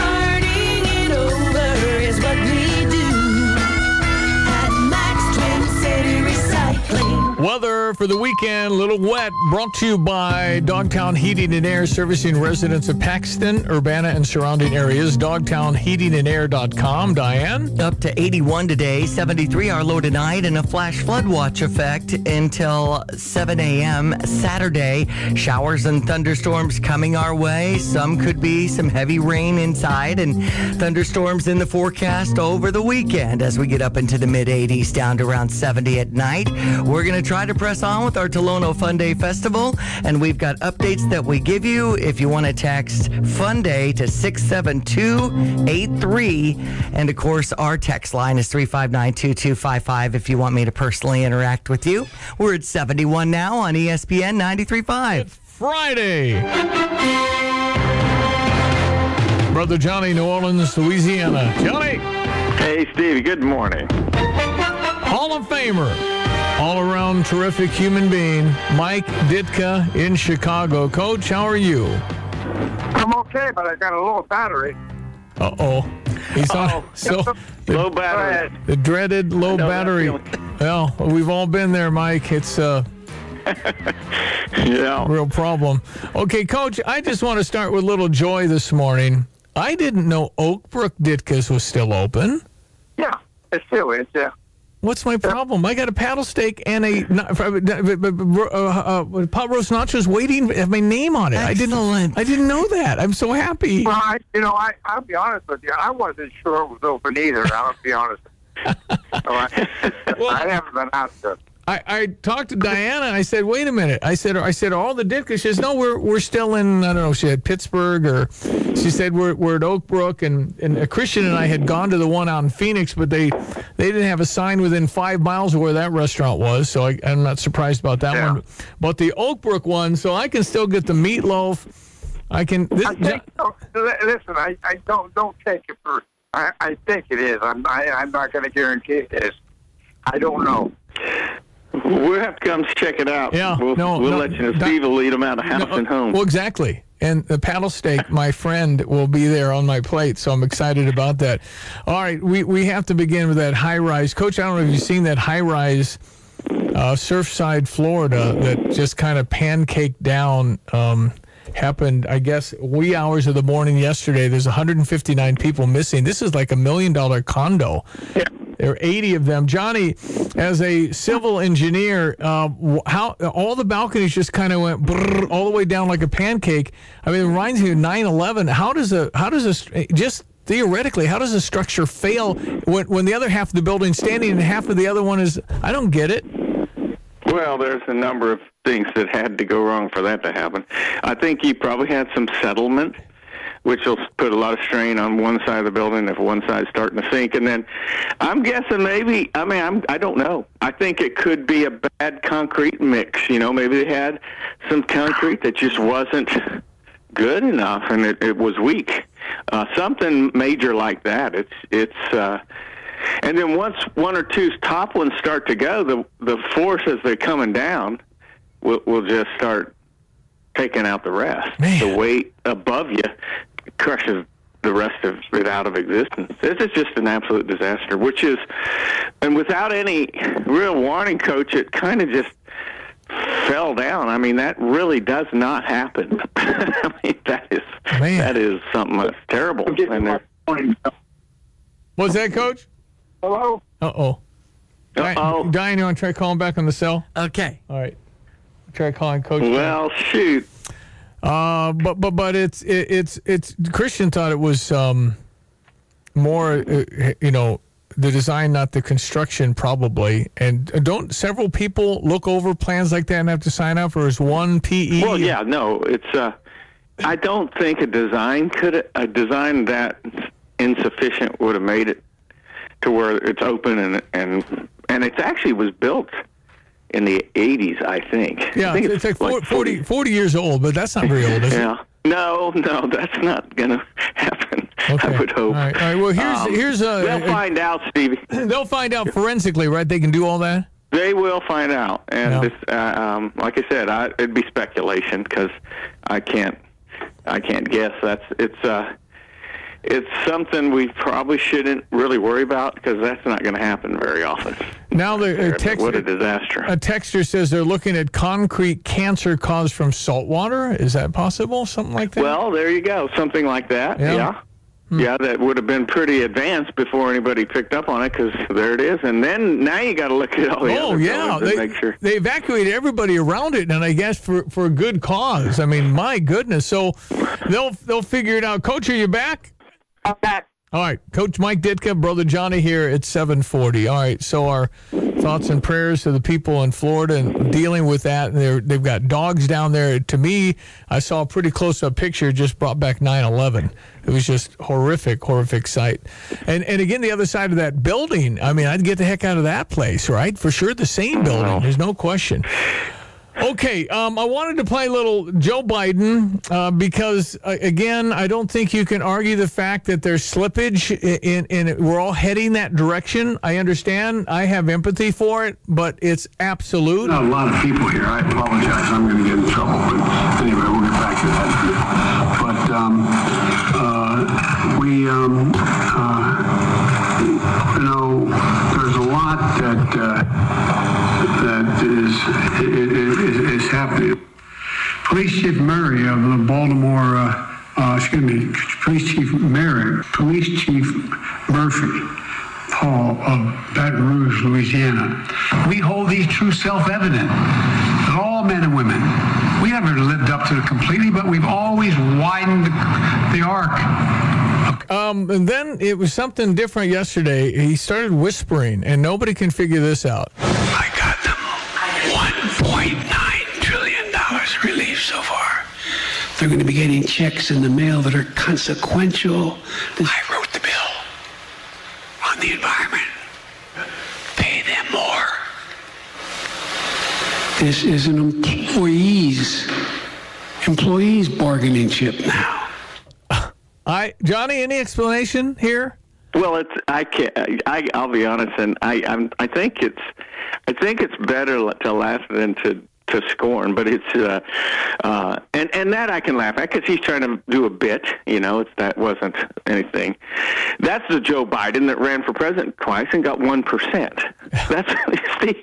Weather for the weekend, a little wet, brought to you by Dogtown Heating and Air, servicing residents of Paxton, Urbana, and surrounding areas. DogtownHeatingandAir.com. Diane? Up to 81 today, 73 our low tonight, and a flash flood watch effect until 7 a.m. Saturday. Showers and thunderstorms coming our way. Some could be some heavy rain inside, and thunderstorms in the forecast over the weekend as we get up into the mid 80s down to around 70 at night. We're going to try to press on with our Tolono Fun Day Festival, and we've got updates that we give you if you want to text Fun Day to 67283. And of course, our text line is 359 2255 if you want me to personally interact with you. We're at 71 now on ESPN 93.5. Friday. Brother Johnny, New Orleans, Louisiana. Johnny. Hey, Stevie, good morning. Hall of Famer, all around terrific human being, Mike Ditka in Chicago. Coach, how are you? I'm okay, but I got a low battery. Uh oh. He's on. Uh-oh. So Low battery. the dreaded low I know that battery. Well, we've all been there, Mike. It's uh yeah. real problem. Okay, Coach, I just want to start with a little joy this morning. I didn't know Oakbrook Ditka's was still open. Yeah, it still is, yeah. What's my problem? I got a paddle steak and a not- uh, uh, uh, pot roast nachos waiting. Have my name on it. I didn't. I didn't know that. I'm so happy. Well, I, you know, I, I'll be honest with you. I wasn't sure it was open either. I'll be honest. So I, I haven't been out there. I, I talked to Diana. I said, "Wait a minute." I said, "I said all the Ditka." She says, "No, we're we're still in. I don't know." She had Pittsburgh, or she said we're we're at Oak Brook, and and uh, Christian and I had gone to the one out in Phoenix, but they they didn't have a sign within five miles of where that restaurant was. So I, I'm not surprised about that one. But the Oak Brook one, so I can still get the meatloaf. I can. This, I think, no, listen, I, I don't don't take it for. I, I think it is. I'm I, I'm not going to guarantee it is. I don't know. We'll have to come check it out. Yeah, we'll, no, we'll no, let you know. that- Steve will lead them out of house No, and home. Well, exactly. And the paddle steak, my friend, will be there on my plate, so I'm excited about that. All right, we, we have to begin with that high rise. Coach, I don't know if you've seen that high rise, uh, Surfside, Florida, that just kind of pancaked down. Um, happened, I guess, wee hours of the morning yesterday. There's 159 people missing. This is like a million dollar condo. There are 80 of them. Johnny, as a civil engineer, uh, how all the balconies just kind of went brrr, all the way down like a pancake. I mean, it reminds me of 9/11. How does a how does a just theoretically how does a structure fail when when the other half of the building's standing and half of the other one is? I don't get it. Well, there's a number of things that had to go wrong for that to happen. I think you probably had some settlement, which will put a lot of strain on one side of the building if one side's starting to sink. And then I'm guessing maybe, I mean, I'm, I don't know. I think it could be a bad concrete mix. You know, maybe they had some concrete that just wasn't good enough and it, it was weak. Uh, something major like that. It's, it's, uh, and then once one or two top ones start to go, the the force as they're coming down will will just start taking out the rest. The weight above you crushes the rest of it out of existence. This is just an absolute disaster, which is, and without any real warning, coach, it kind of just fell down. I mean, that really does not happen. I mean, that is that is something that's terrible. And What's that, Coach? Hello. Uh oh. Uh-oh. Diane, you want to try calling back on the cell? Okay. All right. Try calling Coach. Well, shoot. Uh, but but but it's it, it's it's Christian thought it was um more uh, you know the design, not the construction, probably. And don't several people look over plans like that and have to sign up, or is one? PE? Well, yeah, no, it's. Uh, I don't think a design could a design that insufficient would have made it to where it's open and and and it actually was built in the 80s, I think. Yeah, I think it's, like 40, 40, 40 years old, but that's not very old, is yeah. No, no, that's not gonna happen. I would hope. All right, all right. Well, here's Um, here's a. They'll find out, Stevie. They'll find out forensically, right? They can do all that. They will find out, and Yeah. this, uh, um, like I said, I, it'd be speculation because I can't, I can't guess. That's it's, uh, it's something we probably shouldn't really worry about because that's not going to happen very often. Now the there, a but text, what a disaster. a texter says they're looking at concrete cancer caused from salt water. Is that possible? Something like that? Well, there you go. Something like that. Yeah. Yeah. Hmm. Yeah, that would have been pretty advanced before anybody picked up on it because there it is. And then now you got to look at all the Oh other yeah, buildings they, make sure. they evacuated everybody around it, and I guess for, for a good cause. I mean, my goodness. So they'll they'll figure it out. Coach, are you back? I'm back. All right, Coach Mike Ditka, brother Johnny here at 740. All right, so our thoughts and prayers to the people in Florida and dealing with that. And they're, they've got dogs down there. To me, I saw a pretty close-up picture just brought back 9/11. It was just horrific, horrific sight. And and again, the other side of that building. I mean, I'd get the heck out of that place, right? For sure, the same building. There's no question. Okay, um, I wanted to play a little Joe Biden uh, because, uh, again, I don't think you can argue the fact that there's slippage in, in, in we're all heading that direction. I understand. I have empathy for it, but it's absolute. Not a lot of people here. I apologize. I'm going to get in trouble. But anyway, we'll get back to that. But um, uh, we, um, uh, you know, there's a lot that uh, that is, is. Police Chief Murray of the Baltimore, uh, uh, excuse me, Police Chief Merrick, Police Chief Murphy, Paul of Baton Rouge, Louisiana. We hold these truths self-evident that all men and women, we haven't lived up to it completely, but we've always widened the, the arc. Um, and then it was something different yesterday. He started whispering, and nobody can figure this out. They're going to be getting checks in the mail that are consequential. I wrote the bill on the environment. Pay them more. This is an employees employees bargaining chip now. I Johnny, any explanation here? Well, it's I can't. I I'll be honest, and I I'm, I think it's I think it's better to laugh than to to scorn. But it's uh, uh, and and that I can laugh at because he's trying to do a bit. You know, it's that wasn't anything. That's the Joe Biden that ran for president twice and got one percent. That's Steve.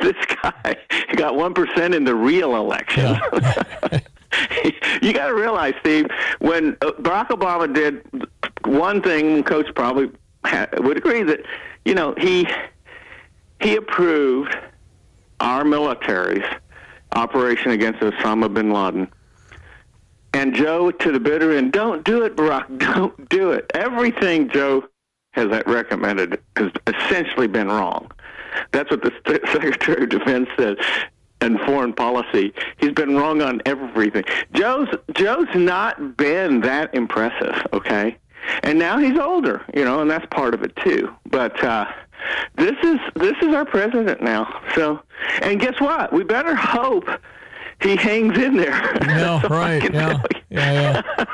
This guy got one percent in the real election. you got to realize, Steve, when uh, Barack Obama did one thing, Coach probably would agree that you know he he approved our military's operation against Osama bin Laden. And Joe, to the bitter end, don't do it, Barack. Don't do it. Everything Joe has recommended has essentially been wrong. That's what the Secretary of Defense said and foreign policy. He's been wrong on everything. Joe's Joe's not been that impressive, okay? And now he's older, you know, and that's part of it too. But uh this is this is our president now. So, and guess what? We better hope he hangs in there. No, That's all I right? Yeah, yeah, yeah.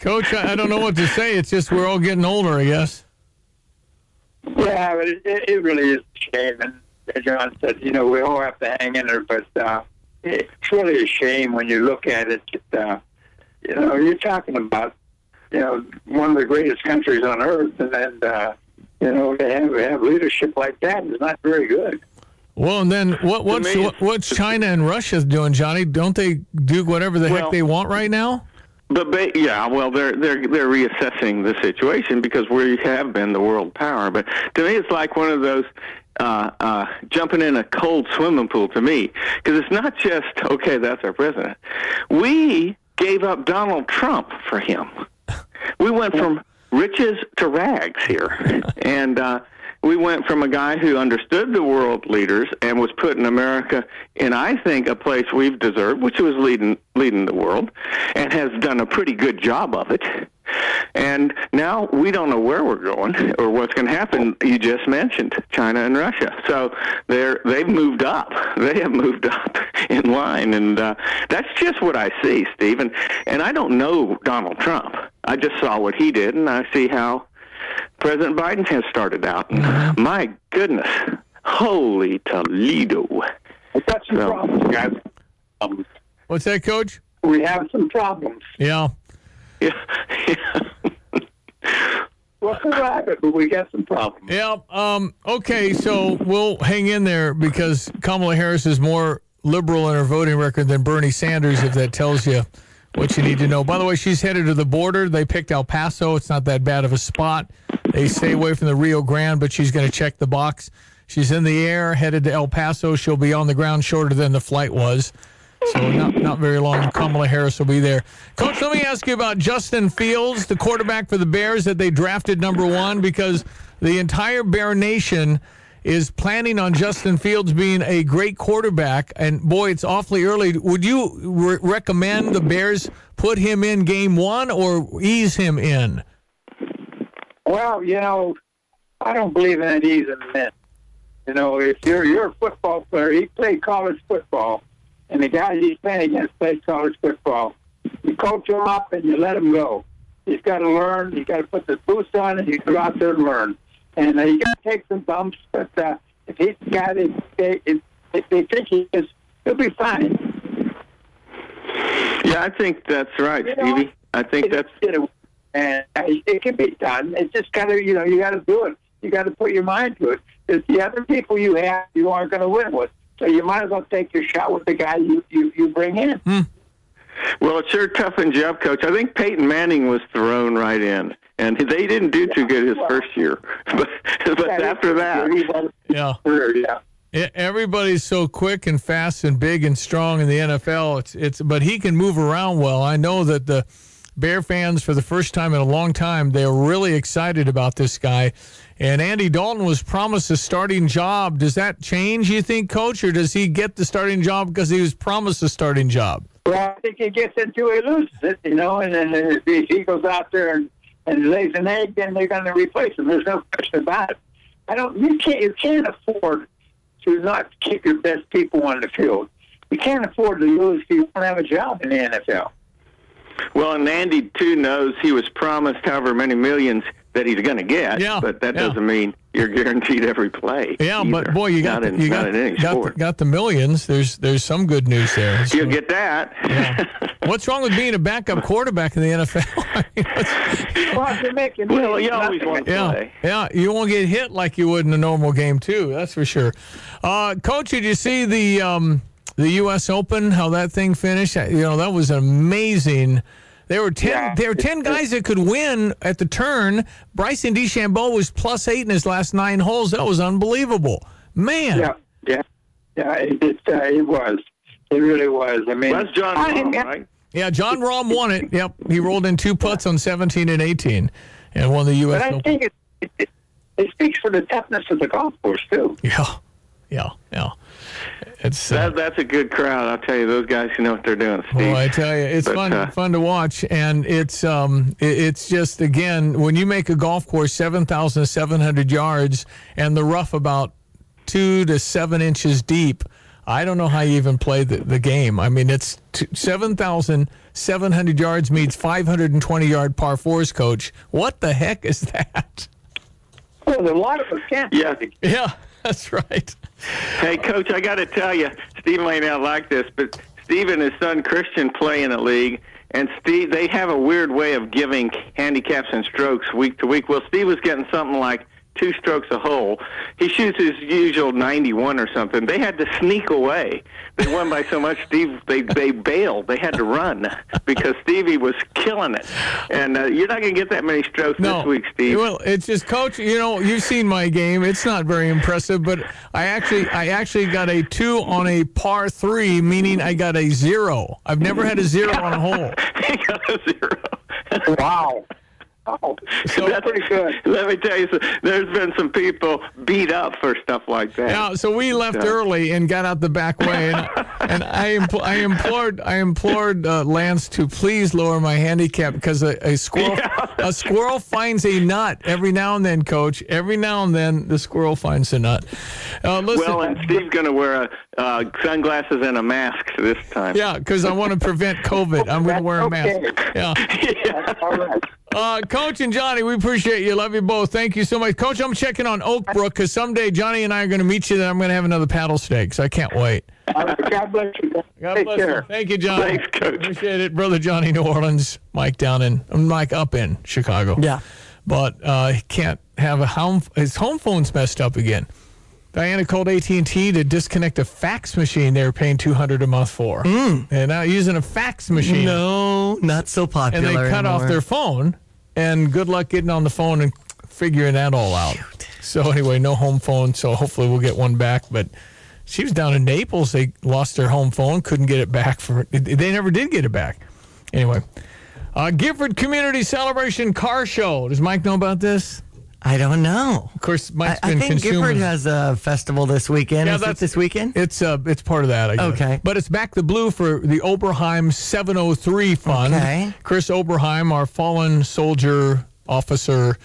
Coach, I I don't know what to say. It's just we're all getting older, I guess. Yeah, but it, it it really is a shame. And as John said, you know, we all have to hang in there, but uh, it's really a shame when you look at it. Uh, you know, you're talking about, you know, one of the greatest countries on earth, and then, uh, you know, to have, have leadership like that is not very good. Well, and then what? What's what, what's China and Russia doing, Johnny? Don't they do whatever the Well- heck they want right now? But ba- yeah, well, they're they're they're reassessing the situation because we have been the world power. But to me, it's like one of those uh, uh, jumping in a cold swimming pool. To me, because it's not just okay. That's our president. We gave up Donald Trump for him. We went from riches to rags here, and uh, we went from a guy who understood the world leaders and was putting America in, I think, a place we've deserved, which was leading leading the world, and has done a pretty good job of it. And now we don't know where we're going or what's going to happen. You just mentioned China and Russia, so they're they've moved up. They have moved up in line, and uh, that's just what I see, Stephen. And I don't know Donald Trump. I just saw what he did, and I see how President Biden has started out. And My goodness, holy Toledo! We've got some problems, guys. Um, What's that, Coach? we have some problems. Yeah. we'll survive it, but we got some problems. Yeah. Um, okay, so we'll hang in there because Kamala Harris is more liberal in her voting record than Bernie Sanders, if that tells you what you need to know. By the way, she's headed to the border. They picked El Paso. It's not that bad of a spot. They stay away from the Rio Grande, but she's going to check the box. She's in the air, headed to El Paso. She'll be on the ground shorter than the flight was. So not not very long. Kamala Harris will be there. Coach, let me ask you about Justin Fields, the quarterback for the Bears that they drafted number one, because the entire Bear Nation is planning on Justin Fields being a great quarterback. And boy, it's awfully early. Would you re- recommend the Bears put him in game one or ease him in? Well, you know, I don't believe in easing men. You know, if you're you're a football player, he played college football, and the guys he's playing against played college football. You coach him up and you let him go. He's got to learn. He's got to put the boots on and he go out there and learn. And uh, you got to take some bumps, but uh, if he's got it, they, if, if they think he is, he'll be fine. Yeah, I think that's right, Stevie. I think that's You know, and uh, it can be done. It's just got to, you know, you got to do it. You got to put your mind to it. It's the other people you have, you aren't going to win with. So you might as well take your shot with the guy you you, you bring in. Well, it sure toughened you up, Coach. I think Peyton Manning was thrown right in, and they didn't do too good his first year. But, but after that, Yeah. yeah. Yeah, Everybody's so quick and fast and big and strong in the NFL. It's it's but he can move around well. I know that the Bear fans for the first time in a long time they're really excited about this guy. And Andy Dalton was promised a starting job. Does that change, you think, coach, or does he get the starting job because he was promised a starting job? Well, I think he gets into it, loses it, you know, and then uh, if he- goes out there and, and lays an egg, then they're going to replace him. There's no question about it. I don't. You can't. You can't afford to not keep your best people on the field. You can't afford to lose if you don't have a job in the NFL. well, and Andy too knows he was promised however many millions that he's going to get. Yeah, But that yeah. doesn't mean you're guaranteed every play. Yeah, but boy, you got not the, in, you not got, in any got, the, sport. got the millions. There's there's some good news there. You'll get that. What's wrong with being a backup quarterback in the NFL? I mean, what's- Well, if you're Well, you always want to yeah, play. yeah, you won't get hit like you would in a normal game too. That's for sure. Uh, Coach, did you see the um, the U.S. Open? How that thing finished? You know, that was amazing. There were ten. Yeah. There were ten guys that could win at the turn. Bryson DeChambeau was plus eight in his last nine holes. That was unbelievable, man. Yeah, yeah, yeah. It it, uh, it was. It really was. I mean, That's John I- Rahm, right? Yeah, Jon Rahm won it. Yep, he rolled in two putts on 17 and 18, and won the U.S. But I think it, it, it speaks for the toughness of the golf course too. Yeah, yeah, yeah. It's uh, That, that's a good crowd. I'll tell you, those guys who know what they're doing, Steve. Well, I tell you, it's But, fun uh, fun to watch, and it's um it- it's just again when you make a golf course seven thousand seven hundred yards and the rough about two to seven inches deep. I don't know how you even play the, the game. I mean, it's t- 7,700 yards means 520 yard par fours, coach. What the heck is that? Well, a lot of us can't. Yeah. Yeah, that's right. Hey, Coach, I got to tell you, Steve may not like this, but Steve and his son Christian play in a league, and Steve they have a weird way of giving handicaps and strokes week to week. Well, Steve was getting something like two strokes a hole. He shoots his usual 91 or something. They had to sneak away. They won by so much. Steve they they bailed. They had to run because Stevie was killing it. And uh, you're not going to get that many strokes this week, Steve. Well, it's just, coach. You know, you've seen my game. It's not very impressive, but I actually, I actually got a two on a par three, meaning I got a zero. I've never had a zero on a hole. he got a zero. Wow. Oh, So That's pretty good. Let me tell you, so- there's been some people beat up for stuff like that. Yeah, so we left So- early and got out the back way, and, and I, impl- I implored, I implored uh, Lance to please lower my handicap because a, a squirrel, a squirrel finds a nut every now and then, Coach. Every now and then, the squirrel finds a nut. Uh, listen, Well, and Steve's going to wear a, uh, sunglasses and a mask this time. yeah, because I want to prevent COVID. I'm going to wear a mask. okay. Yeah. All right. Uh, Coach and Johnny, we appreciate you. Love you both. Thank you so much. Coach, I'm checking on Oak Brook because someday Johnny and I are going to meet you. Then I'm going to have another paddle steak. So I can't wait. All right. God bless you. God Take bless care. you. Thank you, Johnny. Thanks, Coach. Appreciate it. Brother Johnny New Orleans, Mike down in, Mike up in Chicago. Yeah. but uh, he can't have a home. His home phone's messed up again. Diana called AT and T to disconnect a fax machine they were paying two hundred a month for, and now using a fax machine. No, not so popular. and they cut off their phone. And good luck getting on the phone and figuring that all out. So anyway, no home phone. So hopefully we'll get one back. But she was down in Naples. They lost their home phone, couldn't get it back for. They never did get it back. Anyway, uh, Gifford Community Celebration Car Show. Does Mike know about this? I don't know. Of course, I, Mike's I been think consuming. Gifford has a festival this weekend. Yeah, Is it that's- this weekend? It's uh, it's part of that. I guess. Okay. but it's back the blue for the Oberheim 703 Fund. Okay. Chris Oberheim, our fallen soldier officer,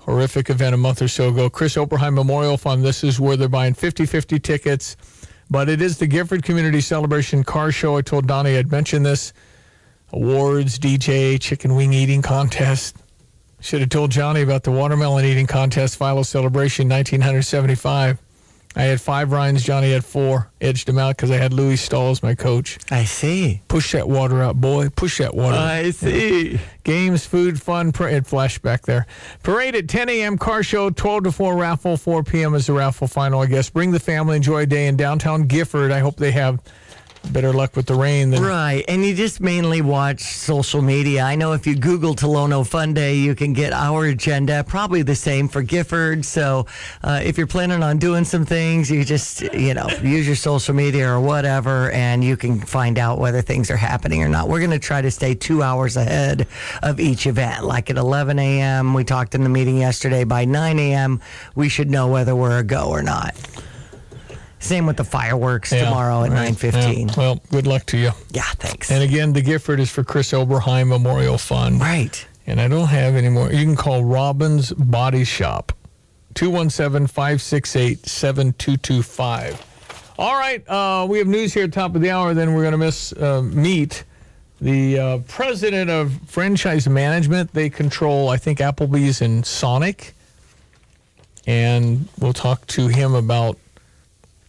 horrific event a month or so ago. Chris Oberheim Memorial Fund. This is where they're buying 50-50 tickets, but it is the Gifford Community Celebration Car Show. I told Donnie I'd mention this. Awards, DJ, chicken wing eating contest. Should have told Johnny about the watermelon eating contest, Philo Celebration, 1975. I had five Ryans. Johnny had four. Edged him out because I had Louis Stahl as my coach. I see. Push that water out, boy. Push that water. I see. Games, food, fun. Parade flashback there. Parade at 10 a.m. Car show. 12 to 4 raffle. 4 p.m. is the raffle final. I guess. Bring the family. Enjoy a day in downtown Gifford. I hope they have better luck with the rain than Right, and you just mainly watch social media. I know if you Google Tolono Fun Day, you can get our agenda. Probably the same for Gifford. So uh, if you're planning on doing some things, you just you know use your social media or whatever, and you can find out whether things are happening or not. We're going to try to stay two hours ahead of each event. Like at 11 a.m., we talked in the meeting yesterday. By 9 a.m., we should know whether we're a go or not. Same with the fireworks Yeah, tomorrow at right. 9:15. Yeah. Well, good luck to you. Yeah, thanks. And again, the Gifford is for Chris Oberheim Memorial Fund. Right. And I don't have any more. You can call Robbins Body Shop, 217 568 7225. All right. Uh, we have news here at the top of the hour. Then we're going to miss uh, meet the uh, president of franchise management. They control, I think, Applebee's and Sonic. And we'll talk to him about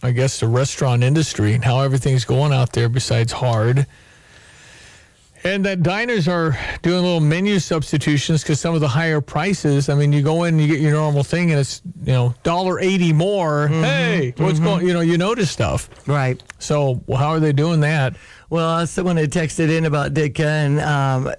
I guess, the restaurant industry and how everything's going out there besides hard. And that diners are doing little menu substitutions because some of the higher prices. I mean, you go in, and you get your normal thing, and it's you know dollar eighty more. Hey, what's going? You know, you notice stuff, right? So, well, how are they doing that? Well, someone had texted in about Ditka and um,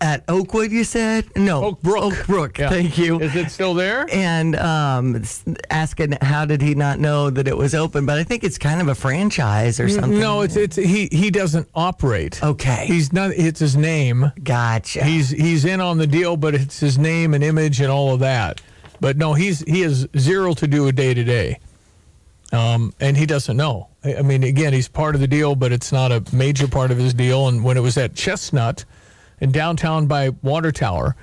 at Oakwood. You said no, Oak Brook. Oak Brook. Yeah. Thank you. Is it still there? And um, asking how did he not know that it was open? But I think it's kind of a franchise or something. No, it's it's he he doesn't operate. Okay. He's not. It's his name. Gotcha. He's he's in on the deal, but it's his name and image and all of that. But no, he's he has zero to do a day to day. Um, and he doesn't know. I I mean, again, he's part of the deal, but it's not a major part of his deal. And when it was at Chestnut in downtown by Water Tower,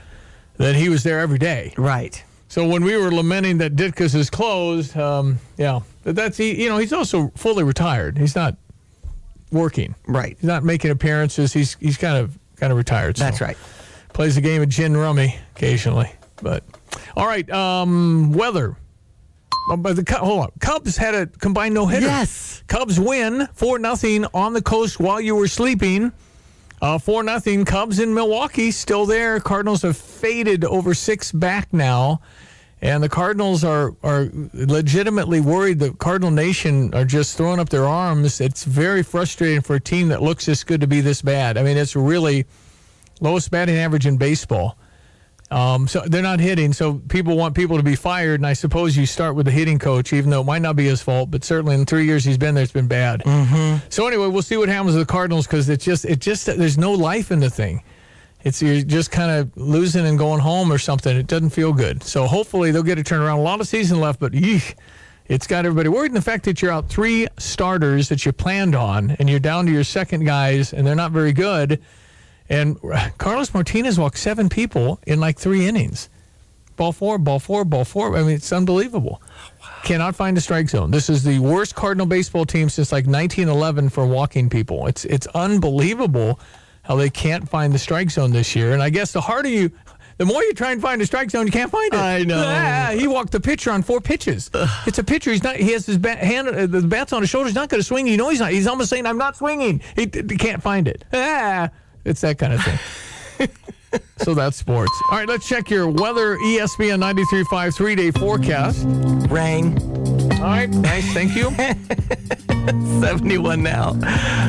that he was there every day. Right. So when we were lamenting that Ditka's is closed, um, yeah, but that's he. You know, he's also fully retired. He's not working. Right. He's not making appearances. He's he's kind of kind of retired. so. That's right. Plays a game of gin rummy occasionally, but all right. Um, weather. Oh, But the hold on, Cubs had a combined no hitter. Yes. Cubs win four nothing on the coast while you were sleeping. Uh, four nothing. Cubs in Milwaukee still there. Cardinals have faded over six back now, and the Cardinals are are legitimately worried. The Cardinal Nation are just throwing up their arms. It's very frustrating for a team that looks this good to be this bad. I mean, it's really lowest batting average in baseball. Um, so they're not hitting. So people want people to be fired, and I suppose you start with the hitting coach, even though it might not be his fault. But certainly in three years he's been there, it's been bad. Mm-hmm. So anyway, we'll see what happens with the Cardinals because it's just it just there's no life in the thing. It's you're just kind of losing and going home or something. It doesn't feel good. So hopefully they'll get a turnaround. A lot of season left, but it's got everybody worried. And the fact that you're out three starters that you planned on, and you're down to your second guys, and they're not very good. And Carlos Martinez walked seven people in like three innings. Ball four, ball four, ball four. I mean, it's unbelievable. Cannot find a strike zone. This is the worst Cardinal baseball team since like 1911 for walking people. It's it's unbelievable how they can't find the strike zone this year. And I guess the harder you, the more you try and find a strike zone, you can't find it. I know. Ah, he walked the pitcher on four pitches. It's a pitcher. He's not. He has his bat, hand. Uh, the bat's on his shoulder. He's not going to swing. You know he's not. He's almost saying, "I'm not swinging." He, he can't find it. Ah, it's that kind of thing. so that's sports. All right, let's check your weather ESPN 93.5 three day forecast. Rain. All right, nice. Thank you. 71 now.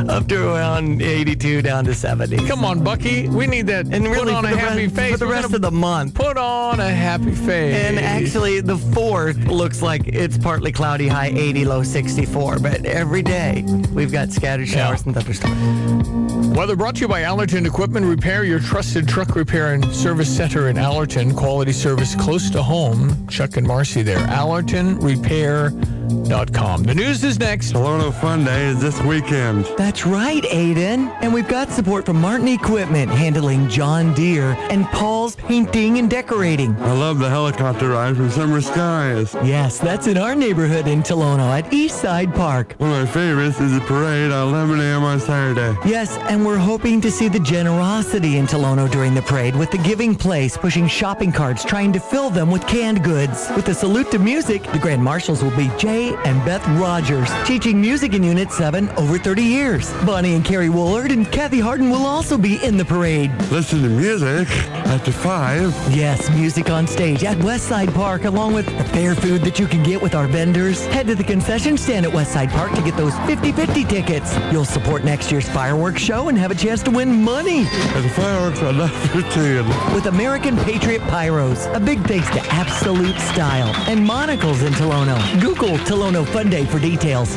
Up to around 82 down to 70. Come on, Bucky. We need that. And really put on a happy rest- face for the We're rest of the month. Put on a happy face. And actually, the fourth looks like it's partly cloudy, high 80, low 64. But every day, we've got scattered showers and thunderstorms. Weather brought to you by Allerton Equipment Repair, your trusted truck repair and service center in Allerton. Quality service close to home. Chuck and Marcy there. AllertonRepair.com. The news is next. Tolono Fun Day is this weekend. That's right, Aiden. And we've got support from Martin Equipment handling John Deere and Paul's Painting and Decorating. I love the helicopter ride from Summer Skies. Yes, that's in our neighborhood in Tolono at Eastside Park. One of my favorites is the parade at 11 a.m. on Saturday. Yes, and we're hoping to see the generosity in Tolono during the parade with the Giving Place pushing shopping carts trying to fill them with canned goods. With a salute to music, the Grand Marshals will be Jay and Beth Rogers, teaching music in Unit 7 over 30 years. Bonnie and Carrie Woolard and Kathy Harden will also be in the parade. Listen to music after 5. Yes, music on stage at Westside Park, along with the fair food that you can get with our vendors. Head to the concession stand at Westside Park to get those 50-50 tickets. You'll support next year's fireworks show and have a chance to win money. And the fireworks are not 15. With American Patriot Pyros, a big thanks to Absolute Style and Monocles in Tolono. Google Tolono Fun Day for details.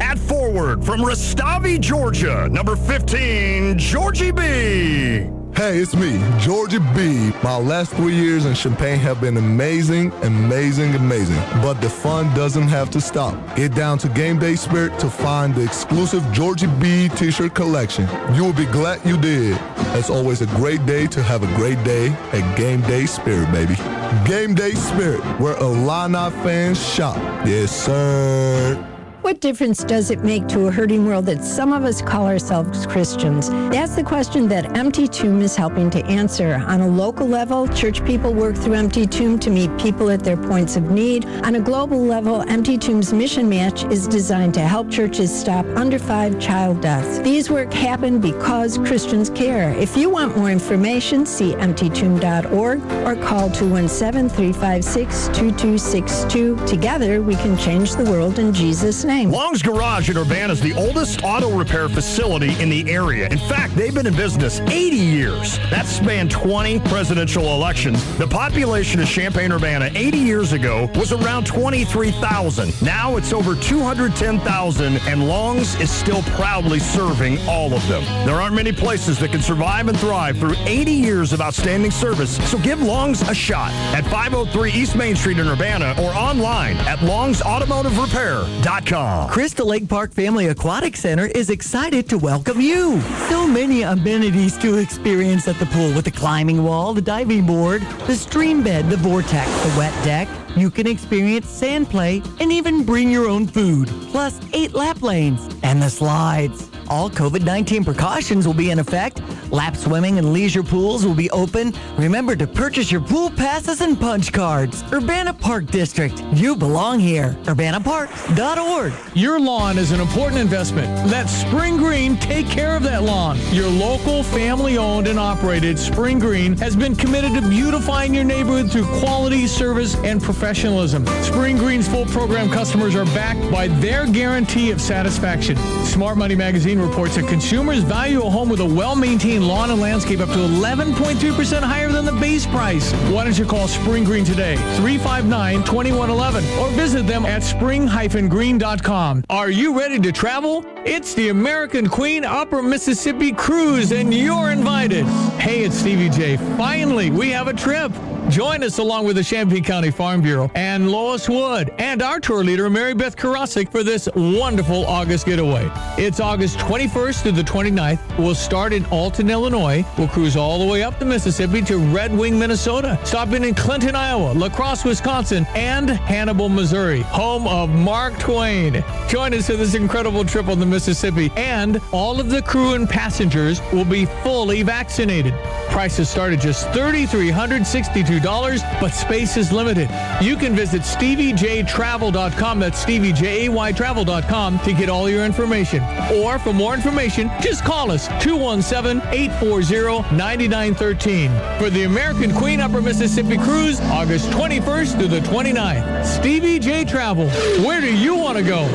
At forward from Rustavi, Georgia, number 15, Giorgi B. Hey, it's me, Georgia B. My last three years in Champaign have been amazing, amazing, amazing. But the fun doesn't have to stop. Get down to Game Day Spirit to find the exclusive Georgia B t-shirt collection. You will be glad you did. It's always a great day to have a great day at Game Day Spirit, baby. Game Day Spirit, where Illini fans shop. Yes, sir. What difference does it make to a hurting world that some of us call ourselves Christians? That's the question that Empty Tomb is helping to answer. On a local level, church people work through Empty Tomb to meet people at their points of need. On a global level, Empty Tomb's mission match is designed to help churches stop under five child deaths. These work happen because Christians care. If you want more information, see emptytomb.org or call 217-356-2262. Together, we can change the world in Jesus' name. Long's Garage in Urbana is the oldest auto repair facility in the area. In fact, they've been in business 80 years. That spanned 20 presidential elections. The population of Champaign-Urbana 80 years ago was around 23,000. Now it's over 210,000, and Long's is still proudly serving all of them. There aren't many places that can survive and thrive through 80 years of outstanding service, so give Long's a shot at 503 East Main Street in Urbana or online at longsautomotiverepair.com. Crystal Lake Park Family Aquatic Center is excited to welcome you. So many amenities to experience at the pool with the climbing wall, the diving board, the stream bed, the vortex, the wet deck. You can experience sand play and even bring your own food, plus eight lap lanes and the slides. All COVID 19 precautions will be in effect. Lap swimming and leisure pools will be open. Remember to purchase your pool passes and punch cards. Urbana Park District, you belong here. UrbanaParks.org. Your lawn is an important investment. Let Spring Green take care of that lawn. Your local, family owned and operated Spring Green has been committed to beautifying your neighborhood through quality service and professionalism. Spring Green's full program customers are backed by their guarantee of satisfaction. Smart Money Magazine reports that consumers value a home with a well maintained lawn and landscape up to 11.3% higher than the base price. Why don't you call Spring Green today? 359 2111 or visit them at spring-green.com. Are you ready to travel? It's the American Queen Upper Mississippi Cruise and you're invited. Hey, it's Stevie Jay. Finally, we have a trip. Join us along with the Champaign County Farm Bureau and Lois Wood and our tour leader, Mary Beth Karasik, for this wonderful August getaway. It's August 21st through the 29th. We'll start in Alton, Illinois. We'll cruise all the way up the Mississippi to Red Wing, Minnesota, stopping in Clinton, Iowa, La Crosse, Wisconsin, and Hannibal, Missouri, home of Mark Twain. Join us for this incredible trip on the Mississippi, and all of the crew and passengers will be fully vaccinated. Prices start at just $3,362 $200, but space is limited. You can visit StevieJayTravel.com. That's StevieJayTravel.com to get all your information. Or for more information, just call us 217-840-9913 for the American Queen Upper Mississippi Cruise, August 21st through the 29th. Stevie Jay Travel. Where do you want to go?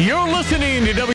You're listening to W.